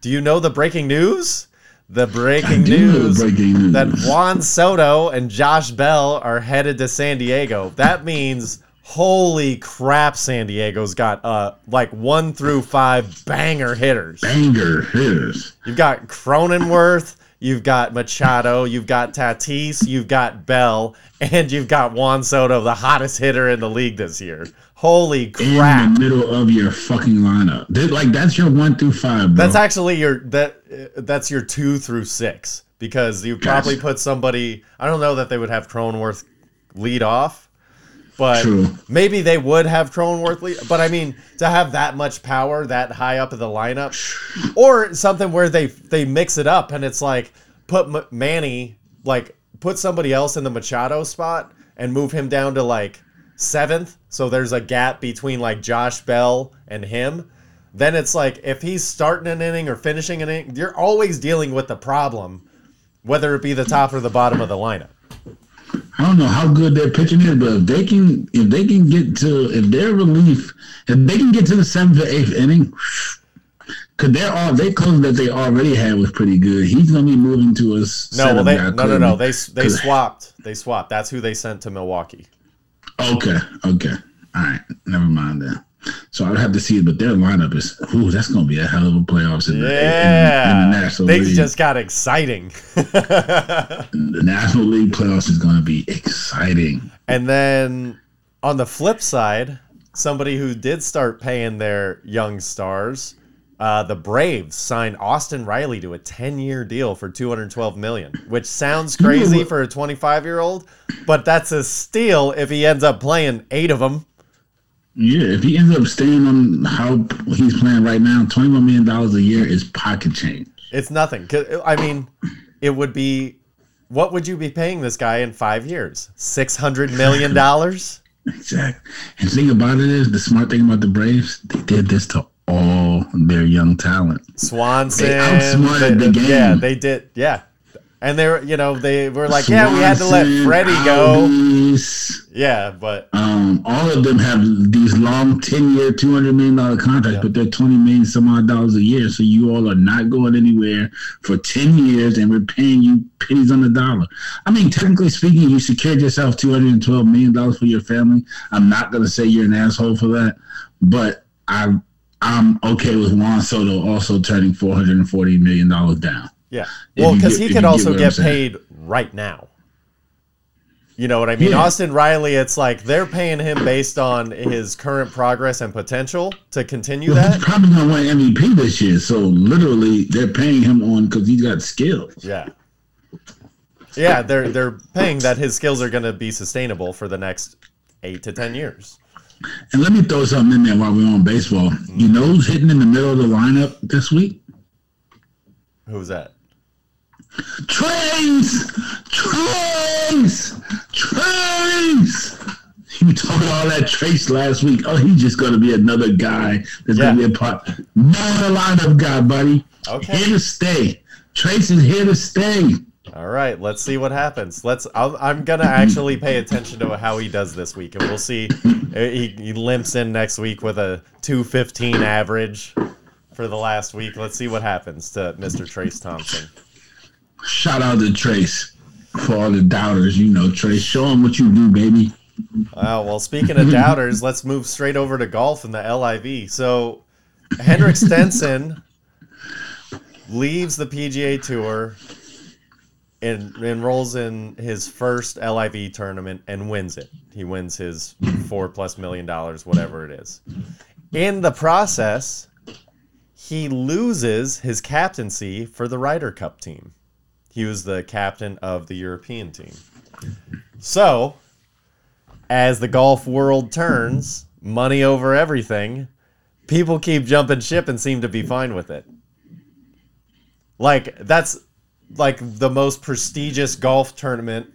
do you know the breaking news? The breaking know the breaking news. that Juan Soto and Josh Bell are headed to San Diego. That means holy crap, San Diego's got uh like one through five banger hitters. Banger hitters. You've got Cronenworth, you've got Machado, you've got Tatis, you've got Bell, and you've got Juan Soto, the hottest hitter in the league this year. Holy crap! In the middle of your fucking lineup. They- like that's your one through five, bro. That's actually your that uh, that's your two through six because you probably Gotcha. put somebody. I don't know that they would have Cronenworth lead off, but True. maybe they would have Cronenworth lead. But I mean, to have that much power that high up in the lineup, or something where they they mix it up and it's like put M- Manny like put somebody else in the Machado spot and move him down to like seventh, so there's a gap between like Josh Bell and him. Then it's like if he's starting an inning or finishing an inning, you're always dealing with the problem, whether it be the top or the bottom of the lineup. I don't know how good their pitching is, but if they can, if they can get to, if their relief, if they can get to the seventh or eighth inning, because they're all they close that they already had was pretty good. He's gonna be moving to us. No, well they no no no they they swapped they swapped. That's who they sent to Milwaukee. Okay, okay, all right, never mind then. So I'd have to see it, but their lineup is, ooh, that's gonna be a hell of a playoffs in, the, in, Yeah, in the National things League. just got exciting. the National League playoffs is gonna be exciting. And then on the flip side, somebody who did start paying their young stars, uh, the Braves signed Austin Riley to a 10-year deal for 212 million, which sounds crazy for a 25-year-old, but that's a steal if he ends up playing eight of them. Yeah, if he ends up staying on how he's playing right now, twenty-one million dollars a year is pocket change. It's nothing. I mean, it would be. What would you be paying this guy in five years? Six hundred million dollars. Exactly. And the thing about it is, the smart thing about the Braves, they did this to all their young talent. Swanson. They outsmarted they- the game. Yeah, they did. Yeah, and they were, you know, they were like, yeah, we had to let Swanson, Freddie go. Yeah, but Um, all of them have these long ten-year, two hundred million dollar contracts, Yeah. but they're twenty million some odd dollars a year. So you all are not going anywhere for ten years, and we're paying you pennies on the dollar. I mean, technically speaking, you secured yourself two hundred and twelve million dollars for your family. I'm not going to say you're an asshole for that, but I. I'm okay with Juan Soto also turning four hundred and forty million dollars down. Yeah, well, because he could also get get paid right now. You know what I mean? Yeah. Austin Riley, it's like they're paying him based on his current progress and potential to continue Well, that. he's probably going to win MVP this year, so literally they're paying him on because he's got skills. Yeah. Yeah, they're they're paying that his skills are going to be sustainable for the next eight to ten years. And let me throw something in there while we're on baseball. You mm-hmm. know who's hitting in the middle of the lineup this week? Who's that? Trayce! Trayce! Trayce! You talking all that Trace last week. Oh, he's just going to be another guy that's Yeah. going to be a part. Not a lineup guy, buddy. Okay. Here to stay. Trayce is here to stay. All right, let's see what happens. Let's. I'm, I'm gonna actually pay attention to how he does this week, and we'll see. Uh, He, he limps in next week with a 215 average for the last week. Let's see what happens to Mr. Trayce Thompson. Shout out to Trayce for all the doubters. You know, Trayce, show them what you do, baby. Oh, well, speaking of doubters, let's move straight over to golf and the LIV. So, Henrik Stenson leaves the PGA Tour and enrolls in his first LIV tournament and wins it. He wins his four plus million dollars, whatever it is. In the process, he loses his captaincy for the Ryder Cup team. He was the captain of the European team. So, as the golf world turns, money over everything, people keep jumping ship and seem to be fine with it. Like that's like the most prestigious golf tournament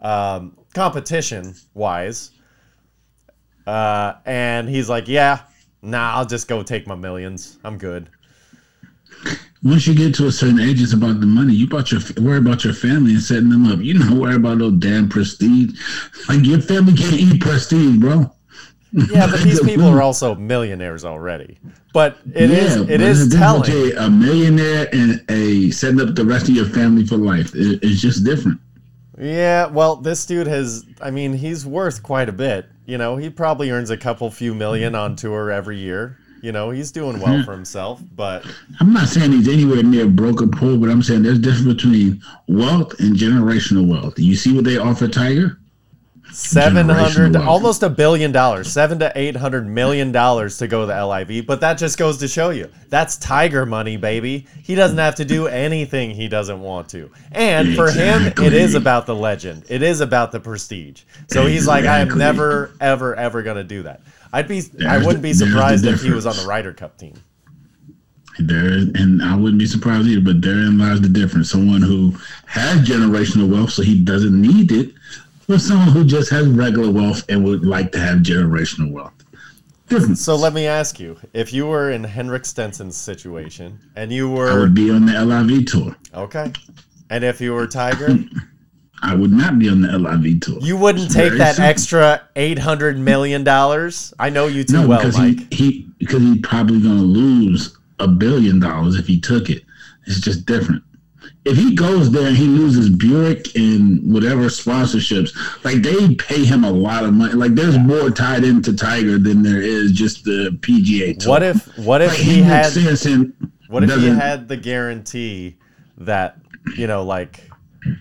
um, competition wise. Uh, and he's like, "Yeah, nah, I'll just go take my millions. I'm good." Once you get to a certain age, it's about the money. You about your worry about your family and setting them up. You don't worry about no damn prestige. Like your family can't eat prestige, bro. Yeah, but these people are also millionaires already. But it is but it is a telling. A millionaire and a setting up the rest of your family for life. It- it's just different. Yeah, well, this dude has. I mean, he's worth quite a bit. You know, he probably earns a couple few million on tour every year. You know, he's doing well hmm. for himself. But I'm not saying he's anywhere near broke or poor, but I'm saying there's a difference between wealth and generational wealth. You see what they offer Tiger? Seven hundred, almost a billion dollars, seven to eight hundred million dollars to go to the LIV. But that just goes to show you that's Tiger money, baby. He doesn't have to do anything he doesn't want to. And for him, it is about the legend. It is about the prestige. So he's like, I am never, ever, ever gonna do that. I'd be, I wouldn't be the- there's surprised if he was on the Ryder Cup team. There and I wouldn't be surprised either, but therein lies the difference. Someone who has generational wealth, so he doesn't need it, but someone who just has regular wealth and would like to have generational wealth. Difference. So let me ask you: If you were in Henrik Stenson's situation, and you were, I would be on the LIV tour. okay, and if you were Tiger, I would not be on the LIV tour. you wouldn't take very that simple. extra eight hundred million dollars. I know you too No, well, because Mike. he, he because he's probably going to lose a billion dollars if he took it. It's just different. If he goes there and he loses Buick and whatever sponsorships, like they pay him a lot of money. Like there's more tied into Tiger than there is just the PGA Tour. What if what if like he had what if he had the guarantee that you know like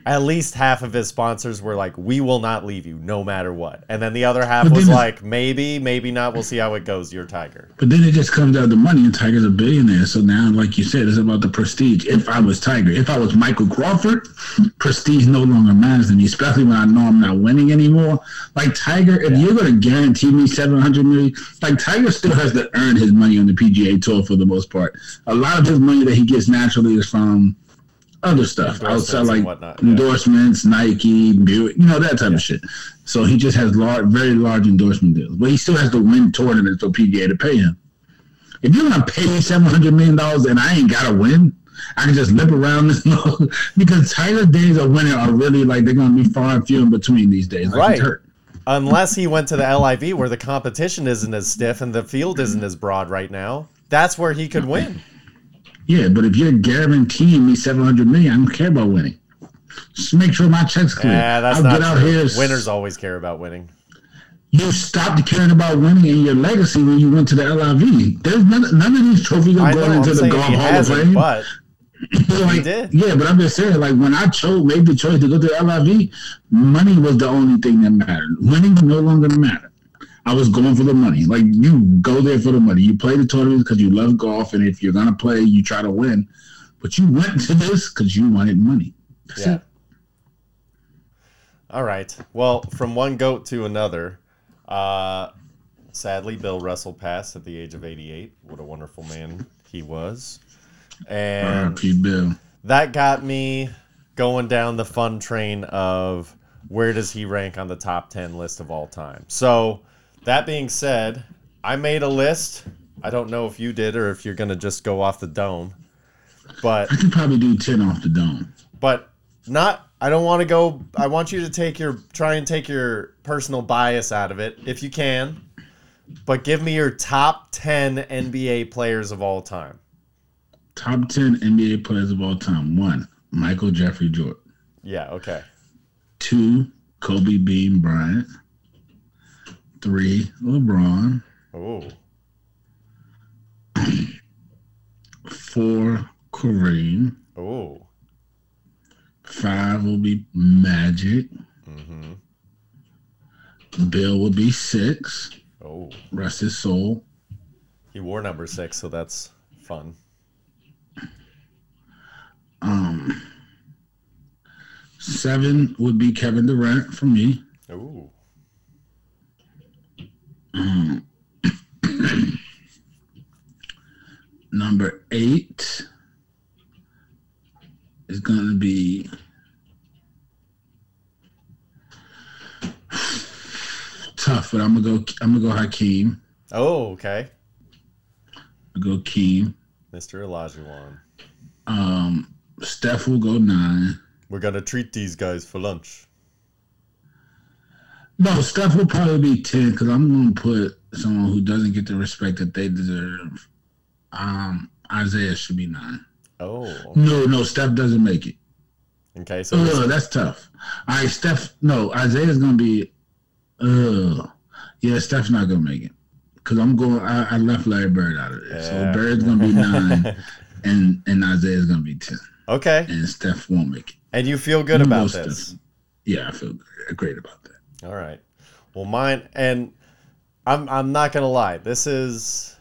at least half of his sponsors were like, "We will not leave you, no matter what," and then the other half was like, "Maybe, maybe not. We'll see how it goes. You're Tiger." But then it just comes down to money, and Tiger's a billionaire. So now, like you said, it's about the prestige. If I was Tiger, if I was Michael Crawford, prestige no longer matters to me, especially when I know I'm not winning anymore. Like Tiger, if you're going to guarantee me seven hundred million, like Tiger still has to earn his money on the PGA Tour for the most part. A lot of his money that he gets naturally is from other stuff outside, like whatnot, yeah. endorsements, Nike, Buick, you know that type of shit. So he just has large, very large endorsement deals, but he still has to win tournaments for PGA to pay him. If you're gonna pay me seven hundred million dollars and I ain't gotta win, I can just lip around this because Tiger's days of winning are really like they're gonna be far and few in between these days. Like Right. Unless he went to the LIV where the competition isn't as stiff and the field isn't as broad right now, that's where he could win. Yeah, but if you're guaranteeing me seven hundred million, I don't care about winning. Just make sure my check's clear. Yeah, that's I'll not get out true. here. Winners always care about winning. You stopped caring about winning and your legacy when you went to the LIV. There's none, none of these trophies are going I'm into the Golf Hall of Fame. but Like, did. Yeah, but I'm just saying, like when I chose, made the choice to go to the LIV, money was the only thing that mattered. Winning no longer mattered. I was going for the money. Like you go there for the money. You play the tournaments because you love golf, and if you're gonna play, you try to win. But you went to this because you wanted money. That's yeah. it. All right. Well, from one goat to another. Uh, sadly, Bill Russell passed at the age of 88. What a wonderful man he was. And that got me going down the fun train of where does he rank on the top 10 list of all time. So, that being said, I made a list. I don't know if you did or if you're going to just go off the dome. But I could probably do ten off the dome. but not I don't want to go I want you to take your try and take your personal bias out of it if you can. But give me your top 10 NBA players of all time. Top ten NBA players of all time. One, Michael Jeffrey Jordan. Yeah, okay. Two, Kobe Bean Bryant. Three, LeBron. Oh. Four, Kareem. Oh. Five will be Magic. Mm-hmm. Bill will be six. Oh. Rest his soul. He wore number 6, so that's fun. Um, seven would be Kevin Durant for me. Ooh. Um, number eight is going to be tough, but I'm gonna go. I'm gonna go Hakeem. Oh, okay. Go Keem. Mr. Olajuwon. Um, Steph will go nine. We're going to treat these guys for lunch. No, Steph will probably be ten because I'm going to put someone who doesn't get the respect that they deserve. Um, Isiah should be nine. Oh. No, no, Steph doesn't make it. Okay, so Ugh, that's tough. All right, Steph. No, Isiah's gonna be. Ugh, yeah, Steph's not gonna make it because I'm going. I, I left Larry Bird out of it, Yeah. so Bird's gonna be nine, and and Isiah's gonna be ten, Okay. and Steph won't make it. And you feel good I'm about this. Steph. Yeah, I feel great- great about that. All right. Well, mine and I'm I'm not gonna lie. This is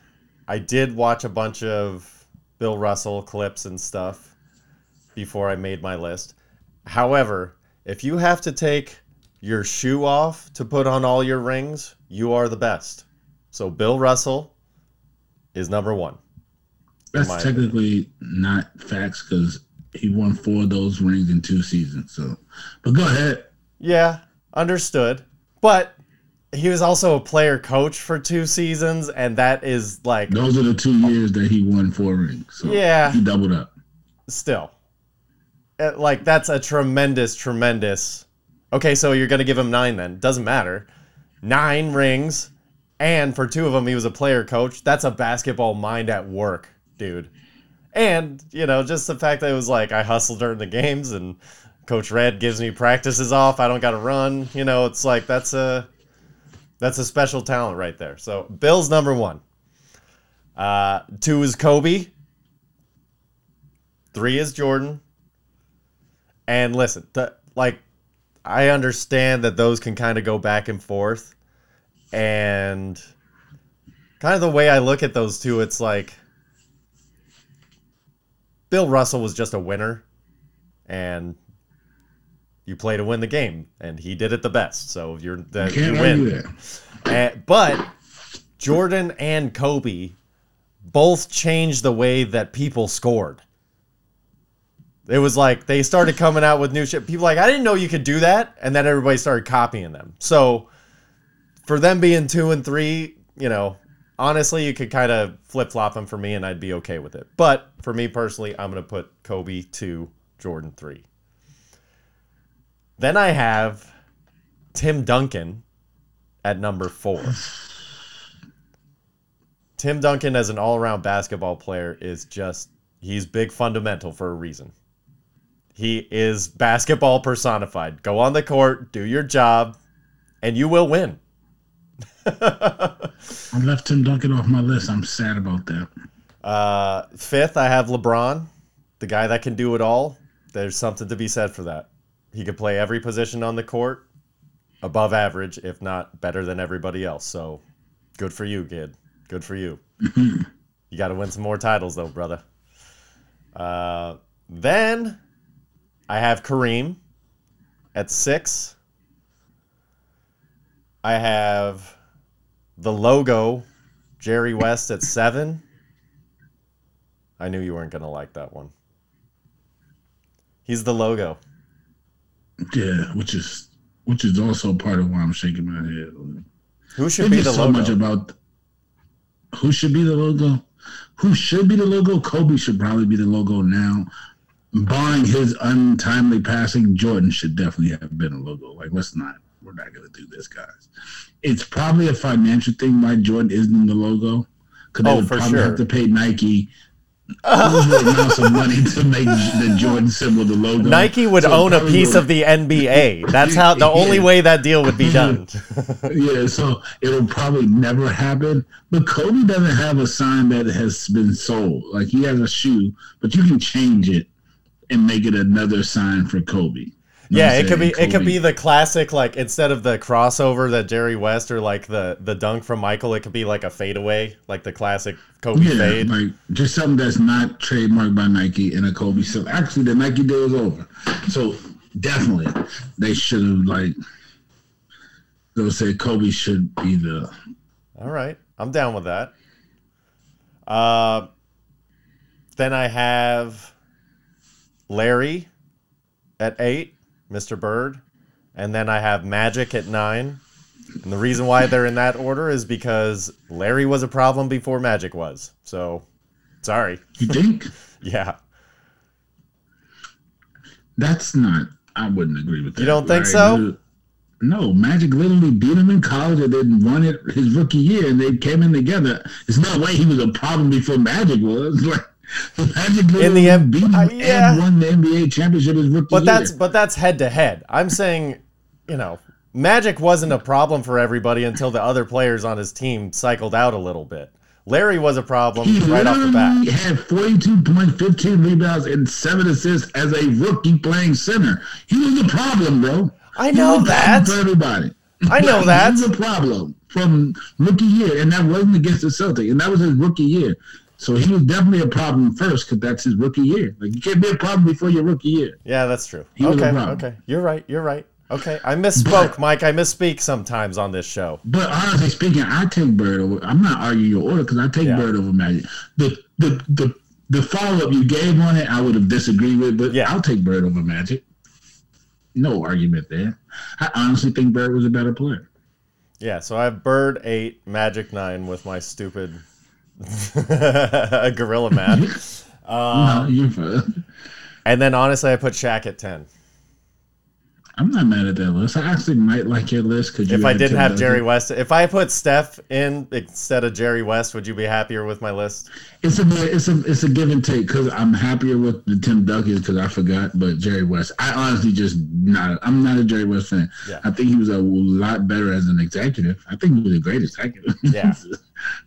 I did watch a bunch of Bill Russell clips and stuff before I made my list. However, if you have to take your shoe off to put on all your rings, you are the best. So Bill Russell is number one. That's technically not facts because he won four of those rings in two seasons. So, but go ahead. Yeah, understood. But he was also a player coach for two seasons, and that is like Those are the two years that he won four rings. So Yeah. he doubled up. still Uh, like that's a tremendous tremendous okay so you're gonna give him nine then doesn't matter nine rings and for two of them he was a player coach that's a basketball mind at work dude and you know just the fact that it was like i hustled during the games and coach red gives me practices off. I don't gotta run. You know it's like that's a that's a special talent right there. So bill's number one. Uh two is kobe. Three is Jordan. And listen, like I understand that those can kind of go back and forth, and kind of the way I look at those two, it's like Bill Russell was just a winner, and you play to win the game, and he did it the best. So you're the, you Can't argue win. Uh, but Jordan and Kobe both changed the way that people scored. It was like they started coming out with new shit. People like, I didn't know you could do that, and then everybody started copying them. So for them being two and three, you know, honestly, you could kind of flip flop them for me, and I'd be okay with it. But for me personally, I'm gonna put Kobe two, Jordan three. Then I have Tim Duncan at number four. Tim Duncan, as an all around basketball player, is just, he's big fundamental for a reason. He is basketball personified. Go on the court, do your job, and you will win. I left Tim Duncan off my list. I'm sad about that. Uh, fifth, I have LeBron, the guy that can do it all. There's something to be said for that. He could play every position on the court, above average, if not better than everybody else. So, good for you, kid. Good for you. you got to win some more titles, though, brother. Uh, then I have Kareem at six. I have the logo, Jerry West at seven. I knew you weren't going to like that one. He's the logo. Yeah, which is which is also part of why I'm shaking my head. Who should There's be the so logo? much about who should be the logo. Who should be the logo? Kobe should probably be the logo now. Barring his untimely passing, Jordan should definitely have been a logo. Like, let's not. We're not gonna do this, guys. It's probably a financial thing why Jordan isn't in the logo. Because they Oh, would for probably sure. have to pay Nike amounts of money to make the Jordan symbol the logo. Nike would So own a piece of the NBA. That's how the only Yeah. way that deal would be done. yeah, so it'll probably never happen. But Kobe doesn't have a sign that has been sold. Like he has a shoe, but you can change it and make it another sign for Kobe. You know yeah, it could be saying? it could be the classic like instead of the crossover that Jerry West or like the the dunk from Michael, it could be like a fadeaway, like the classic Kobe yeah, fade. like just something that's not trademarked by Nike and a Kobe. So actually, the Nike deal is over. So definitely, they should have like they'll say Kobe should be the All right, I'm down with that. Uh, then I have Larry at eight, Mr. Bird, and then I have Magic at nine. And the reason why they're in that order is because Larry was a problem before Magic was. So, sorry. You think? Yeah. That's not. I wouldn't agree with that. You don't think Larry so? No, Magic literally beat him in college and then won it his rookie year, and they came in together. It's not way he was a problem before Magic was. Like In the M- beat uh, yeah. and won the NBA championship his rookie But year. that's but that's head to head. I'm saying, you know, Magic wasn't a problem for everybody until the other players on his team cycled out a little bit. Larry was a problem he right off the literally He had 42 points, 15 rebounds, and seven assists as a rookie playing center. He was a problem, bro. I He know that. For everybody. I know that. He was a problem from rookie year, and that wasn't against the Celtics, and that was his rookie year. So he was definitely a problem first because that's his rookie year. Like you can't be a problem before your rookie year. Yeah, that's true. He Okay, okay. You're right. You're right. Okay, I misspoke, But- Mike. I misspeak sometimes on this show. But honestly speaking, I take Bird over. I'm not arguing your order because I take Yeah. Bird over Magic. The the the the follow up you gave on it, I would have disagreed with, but Yeah. I'll take Bird over Magic. No argument there. I honestly think Bird was a better player. Yeah, so I have Bird eight, Magic nine with my stupid gorilla math. no, uh, you're fine. And then honestly, I put Shaq at ten. I'm not mad at that list. I actually might like your list because If I didn't have Jerry West, if I put Steph in instead of Jerry West, would you be happier with my list? It's a it's a it's a give and take because I'm happier with the Tim Duncan because I forgot, but Jerry West, I honestly just not. I'm not a Jerry West fan. Yeah. I think he was a lot better as an executive. I think he was a great executive. Yeah.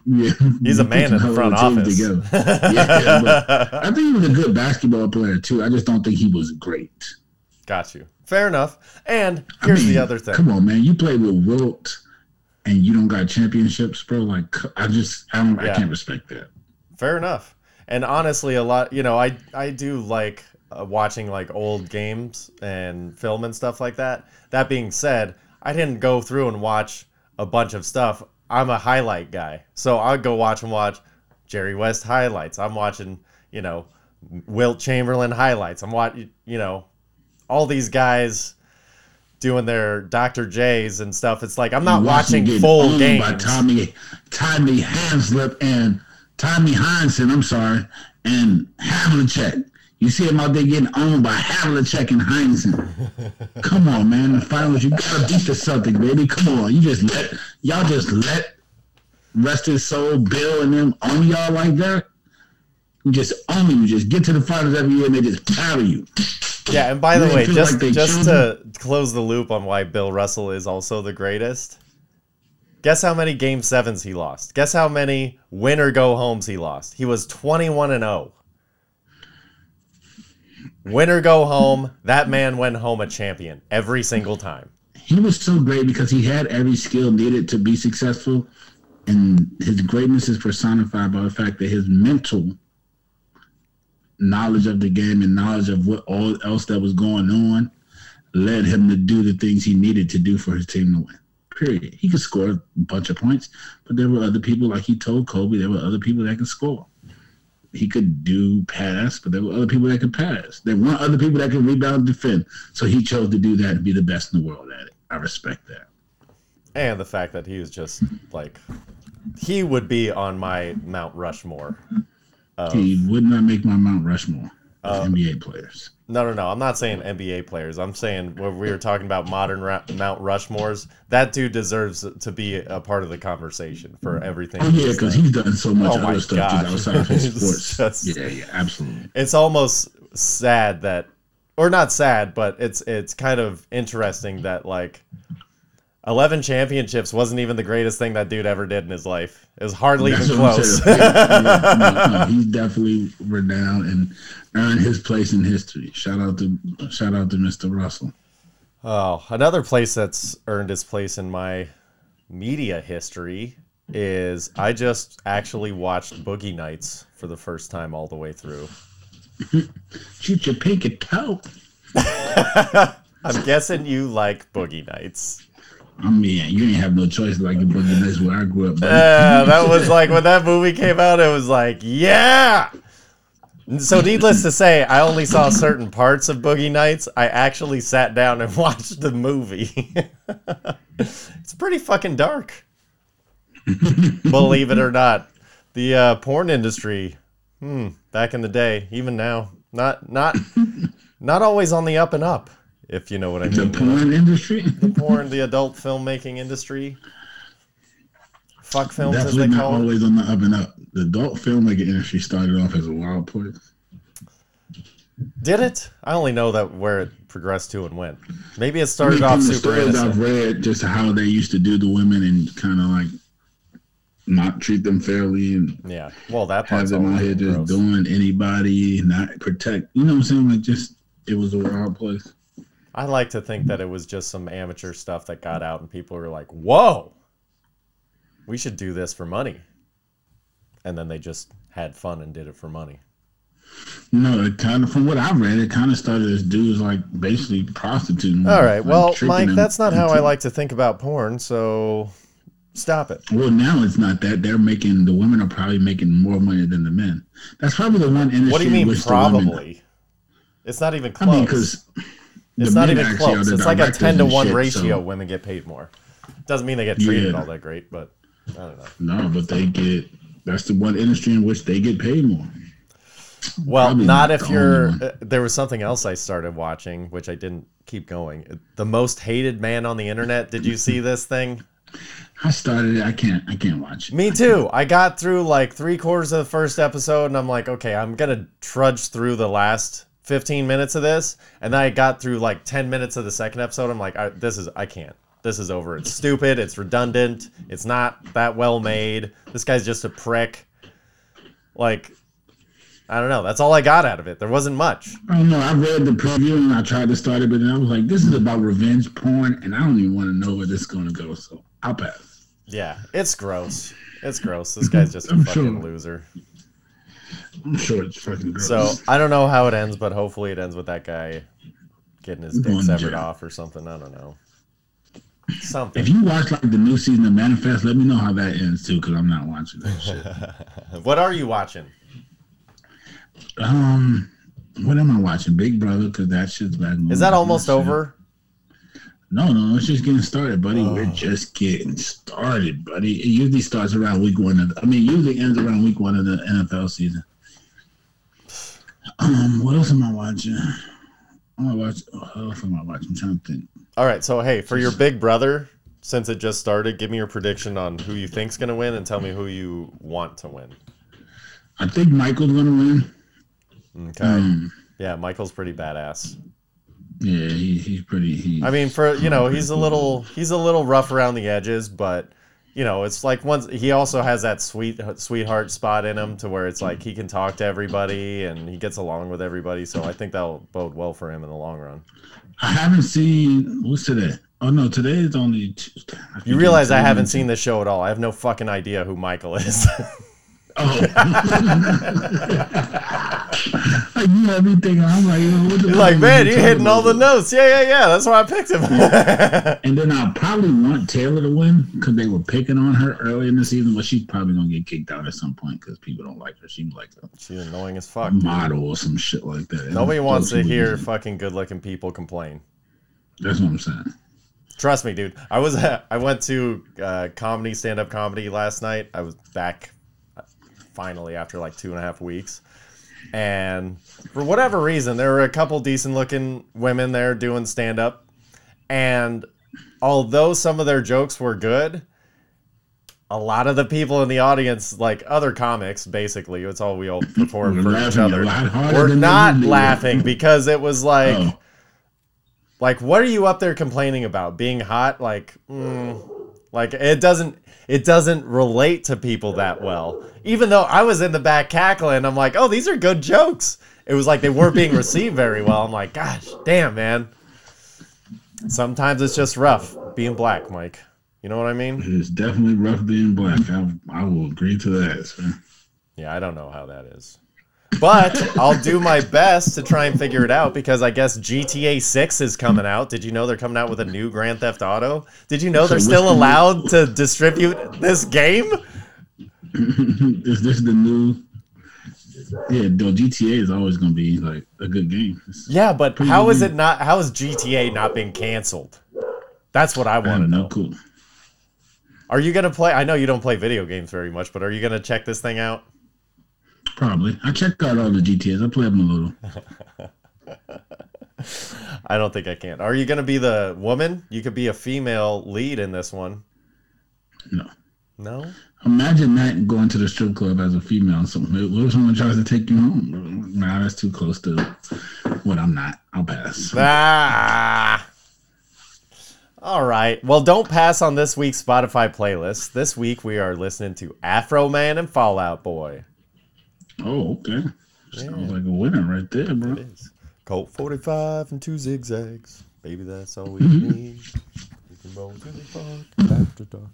yeah. He's a man in the front office. Yeah, but I think he was a good basketball player too. I just don't think he was great. Got you. Fair enough. And I here's the other thing. Come on, man. You played with Wilt and you don't got championships, bro. Like I just I don't Yeah. I can't respect that. Fair enough. And honestly, a lot, you know, I I do like uh, watching like old games and film and stuff like that. That being said, I didn't go through and watch a bunch of stuff. I'm a highlight guy, so I'd go watch and watch Jerry West highlights. I'm watching, you know, Wilt Chamberlain highlights. I'm watching, you know, all these guys doing their Dr. J's and stuff. It's like I'm not You watch him watching full games. by Tommy Tommy Hanslip and Tommy Heinsohn, I'm sorry, and Havlicek. You see him out there getting owned by Havlicek and Heinsohn. Come on, man. The finals, you gotta beat the Celtics, baby. Come on. You just let y'all just let rest his soul, Bill and them own y'all like that. You just own you. Just get to the finals every year and they just carry you. Yeah, and by the way, just like just to close the loop on why Bill Russell is also the greatest. Guess how many game sevens he lost? Guess how many win or go homes he lost? He was 21 and 0. Win or go home, that man went home a champion every single time. he was so great because he had every skill needed to be successful, and his greatness is personified by the fact that his mental knowledge of the game and knowledge of what all else that was going on led him to do the things he needed to do for his team to win. Period. He could score a bunch of points, but there were other people, like he told Kobe, there were other people that could score. He could do pass, but there were other people that could pass. There weren't other people that could rebound and defend. So he chose to do that and be the best in the world at it. I respect that. And the fact that he was just like he would be on my Mount Rushmore. Of, He would not make my Mount Rushmore Uh, NBA players. No, no, no. I'm not saying NBA players. I'm saying when we were talking about modern ra- Mount Rushmores, that dude deserves to be a part of the conversation for everything. Oh yeah, because he's done so much Oh other stuff outside of his sports. just- yeah, yeah, absolutely. it's almost sad that, or not sad, but it's it's kind of interesting that like. 11 championships wasn't even the greatest thing that dude ever did in his life. It was hardly That's even close. Yeah, no, no, he's definitely renowned and earned his place in history. Shout out to shout out to Mr. Russell. Oh, another place that's earned its place in my media history is I just actually watched Boogie Nights for the first time all the way through. Shoot your pinky toe. I'm guessing you like Boogie Nights. I mean, you didn't have no choice like in Boogie Nights where I grew up. Yeah, that was like when that movie came out, it was like, yeah. So, needless to say, I only saw certain parts of Boogie Nights. I actually sat down and watched the movie. it's pretty fucking dark. Believe it or not, the uh, porn industry, hmm, back in the day, even now, not not not always on the up and up. If you know what I mean. the porn industry. the porn, the adult filmmaking industry, fuck films as Definitely they not call it. always on the up and up. The adult filmmaking industry started off as a wild place. Did it? I only know that where it progressed to and went. Maybe it started I off mean, the super stories I've read, just how they used to do the women and kind of like not treat them fairly and Yeah. Well, that part's them out here just gross. doing anybody, not protect. You know what I'm saying? Like just it was a wild place. I like to think that it was just some amateur stuff that got out and people were like, "Whoa, we should do this for money," and then they just had fun and did it for money. No, it kind of from what I read, it kind of started as dudes like basically prostituting. All right. like, Well, Mike, them that's not how I like to think about porn. So stop it. Well, now it's not that they're making the women are probably making more money than the men. That's probably the one industry. What do you mean women- probably? It's not even close. I mean, because It's not even close. It's like a ten to one shit, ratio. so- Women get paid more. Doesn't mean they get treated Yeah. all that great, but I don't know. No, but they get. That's the one industry in which they get paid more. Well, Probably not not if you're. Uh, there was something else I started watching, which I didn't keep going. The most hated man on the internet. Did you see this thing? I started it. I can't. I can't watch it. Me too. I got through like three quarters of the first episode, and I'm like, okay, I'm gonna trudge through the last 15 minutes of this, and then I got through like 10 minutes of the second episode. I'm like, I, this is I can't. This is over. It's stupid. It's redundant. It's not that well made. This guy's just a prick. Like, I don't know. That's all I got out of it. There wasn't much. I don't know. I read the preview and I tried to start it, but then I was like, this is about revenge porn, and I don't even want to know where this is going to go. So I'll pass. Yeah, it's gross. It's gross. This guy's just a I'm fucking sure. loser. I'm sure it's fucking gross. So I don't know how it ends, but hopefully it ends with that guy getting his dick severed jail. off or something. I don't know. Something. if you watch like the new season of Manifest, let me know how that ends too, because I'm not watching that shit. what are you watching? Um, what am I watching? Big Brother, because that shit's back. Is that almost Shit. over? No, no, it's just getting started, buddy. Oh. We're just getting started, buddy. It usually starts around week one. Of the, I mean, usually ends around week one of the NFL season. Um, what else am I watching? I'm watch? What else am I watching? I'm trying to think. All right. So hey, for your big brother, since it just started, give me your prediction on who you think's gonna win, and tell me who you want to win. I think Michael's gonna win. Okay. Um, Yeah, Michael's pretty badass. yeah, he, he's pretty. He, I mean, for you know, he's a little he's a little rough around the edges, but you know, it's like once he also has that sweet sweetheart spot in him to where it's like he can talk to everybody and he gets along with everybody. So I think that'll bode well for him in the long run. I haven't seen. What's today? Oh no, today is only Tuesday. You realize I haven't seen the show at all. I have no fucking idea who Michael is. Oh. like you everything. I'm like, yo, what the You're like, man, you're hitting all the notes. Yeah, yeah, yeah. That's why I picked him. And then I probably want Taylor to win because they were picking on her early in the season, but she's probably gonna get kicked out at some point because people don't like her. She's like a She's annoying as fuck. dude. model or some shit like that. Nobody And wants to folks hear would- fucking good-looking people complain. That's what I'm saying. Trust me, dude. I was I went to uh, comedy, stand up comedy last night. I was back uh, finally after like two and a half weeks, and for whatever reason, there were a couple decent looking women there doing stand up, and although some of their jokes were good. A lot of the people in the audience, like other comics, basically, it's all we all perform for each other. We're not laughing because it was like, Oh, like what are you up there complaining about being hot like mm, like it doesn't it doesn't relate to people that well even though i was in the back cackling i'm like oh these are good jokes it was like they weren't being received very well i'm like gosh damn man sometimes it's just rough being black mike you know what i mean it's definitely rough being black. I, I will agree to that. Sir. yeah i don't know how that is but I'll do my best to try and figure it out because I guess GTA 6 is coming out. Did you know they're coming out with a new Grand Theft Auto? Did you know they're still allowed to distribute this game? is this the new? Yeah, though GTA is always gonna be like a good game. It's- Yeah, but how is it not how is GTA not being canceled? That's what I want to have no know. clue. Are you going to play I know you don't play video games very much, but are you going to check this thing out? Probably. I checked out all the GTAs. I play them a little. I don't think I can. Are you going to be the woman? You could be a female lead in this one. No. No? Imagine that going to the strip club as a female. So what if someone tries to take you home? Nah, that's too close to what I'm not. I'll pass. Ah. All right. Well, don't pass on this week's Spotify playlist. This week we are listening to Afroman and Fall Out Boy. Oh, okay. Sounds like a winner right there, bro. It is. Colt 45 and two zigzags. Baby, that's all we mm-hmm. need. We can roll to the park after dark.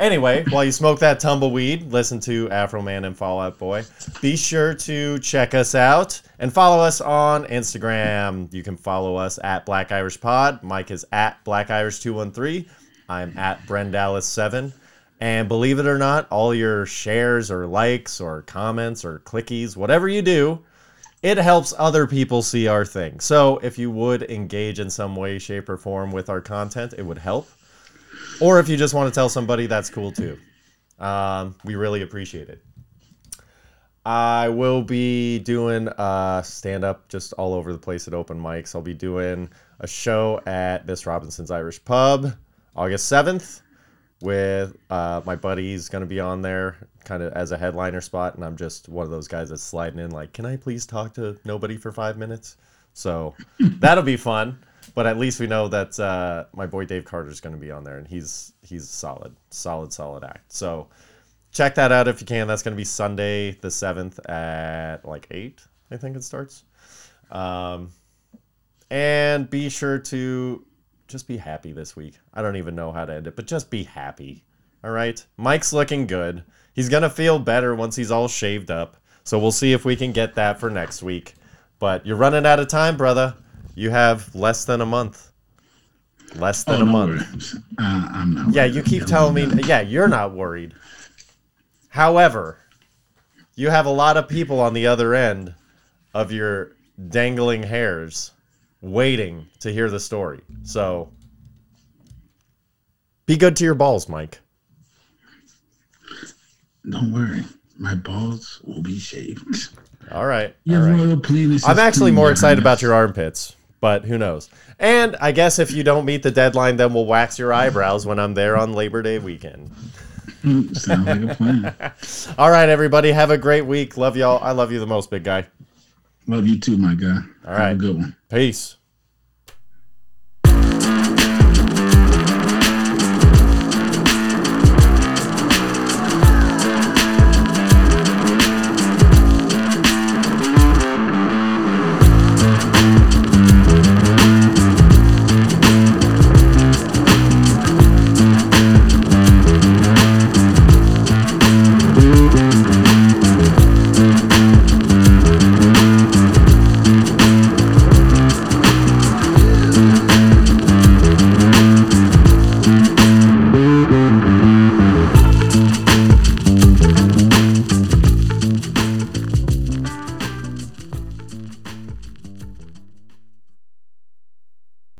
Anyway, while you smoke that tumbleweed, listen to Afroman and Fall Out Boy. Be sure to check us out and follow us on Instagram. You can follow us at Black Irish Pod. Mike is at Black Irish 213. I'm at Brendalis7. And believe it or not, all your shares or likes or comments or clickies, whatever you do, it helps other people see our thing. So if you would engage in some way, shape, or form with our content, it would help. Or if you just want to tell somebody, that's cool too. Um, we really appreciate it. I will be doing uh, stand up just all over the place at open mics. I'll be doing a show at this Robinson's Irish Pub August 7th with uh, my buddy's going to be on there kind of as a headliner spot. And I'm just one of those guys that's sliding in, like, can I please talk to nobody for five minutes? So that'll be fun. But at least we know that uh, my boy Dave Carter's going to be on there, and he's he's solid, solid, solid act. So check that out if you can. That's going to be Sunday the seventh at like eight. I think it starts. Um, and be sure to just be happy this week. I don't even know how to end it, but just be happy. All right. Mike's looking good. He's going to feel better once he's all shaved up. So we'll see if we can get that for next week. But you're running out of time, brother. You have less than a month. Less than Oh, a no month. Uh, I'm not. Yeah, you keep telling me. worry. Yeah, you're not worried. However, you have a lot of people on the other end of your dangling hairs waiting to hear the story. So be good to your balls, Mike. Don't worry. My balls will be shaved. All right. All right. I'm actually more excited about your armpits, but who knows? And I guess if you don't meet the deadline, then we'll wax your eyebrows when I'm there on Labor Day weekend. Mm, Sounds like a plan. All right, everybody. Have a great week. Love y'all. I love you the most, big guy. Love you too, my guy. All Have right. a good one. Peace.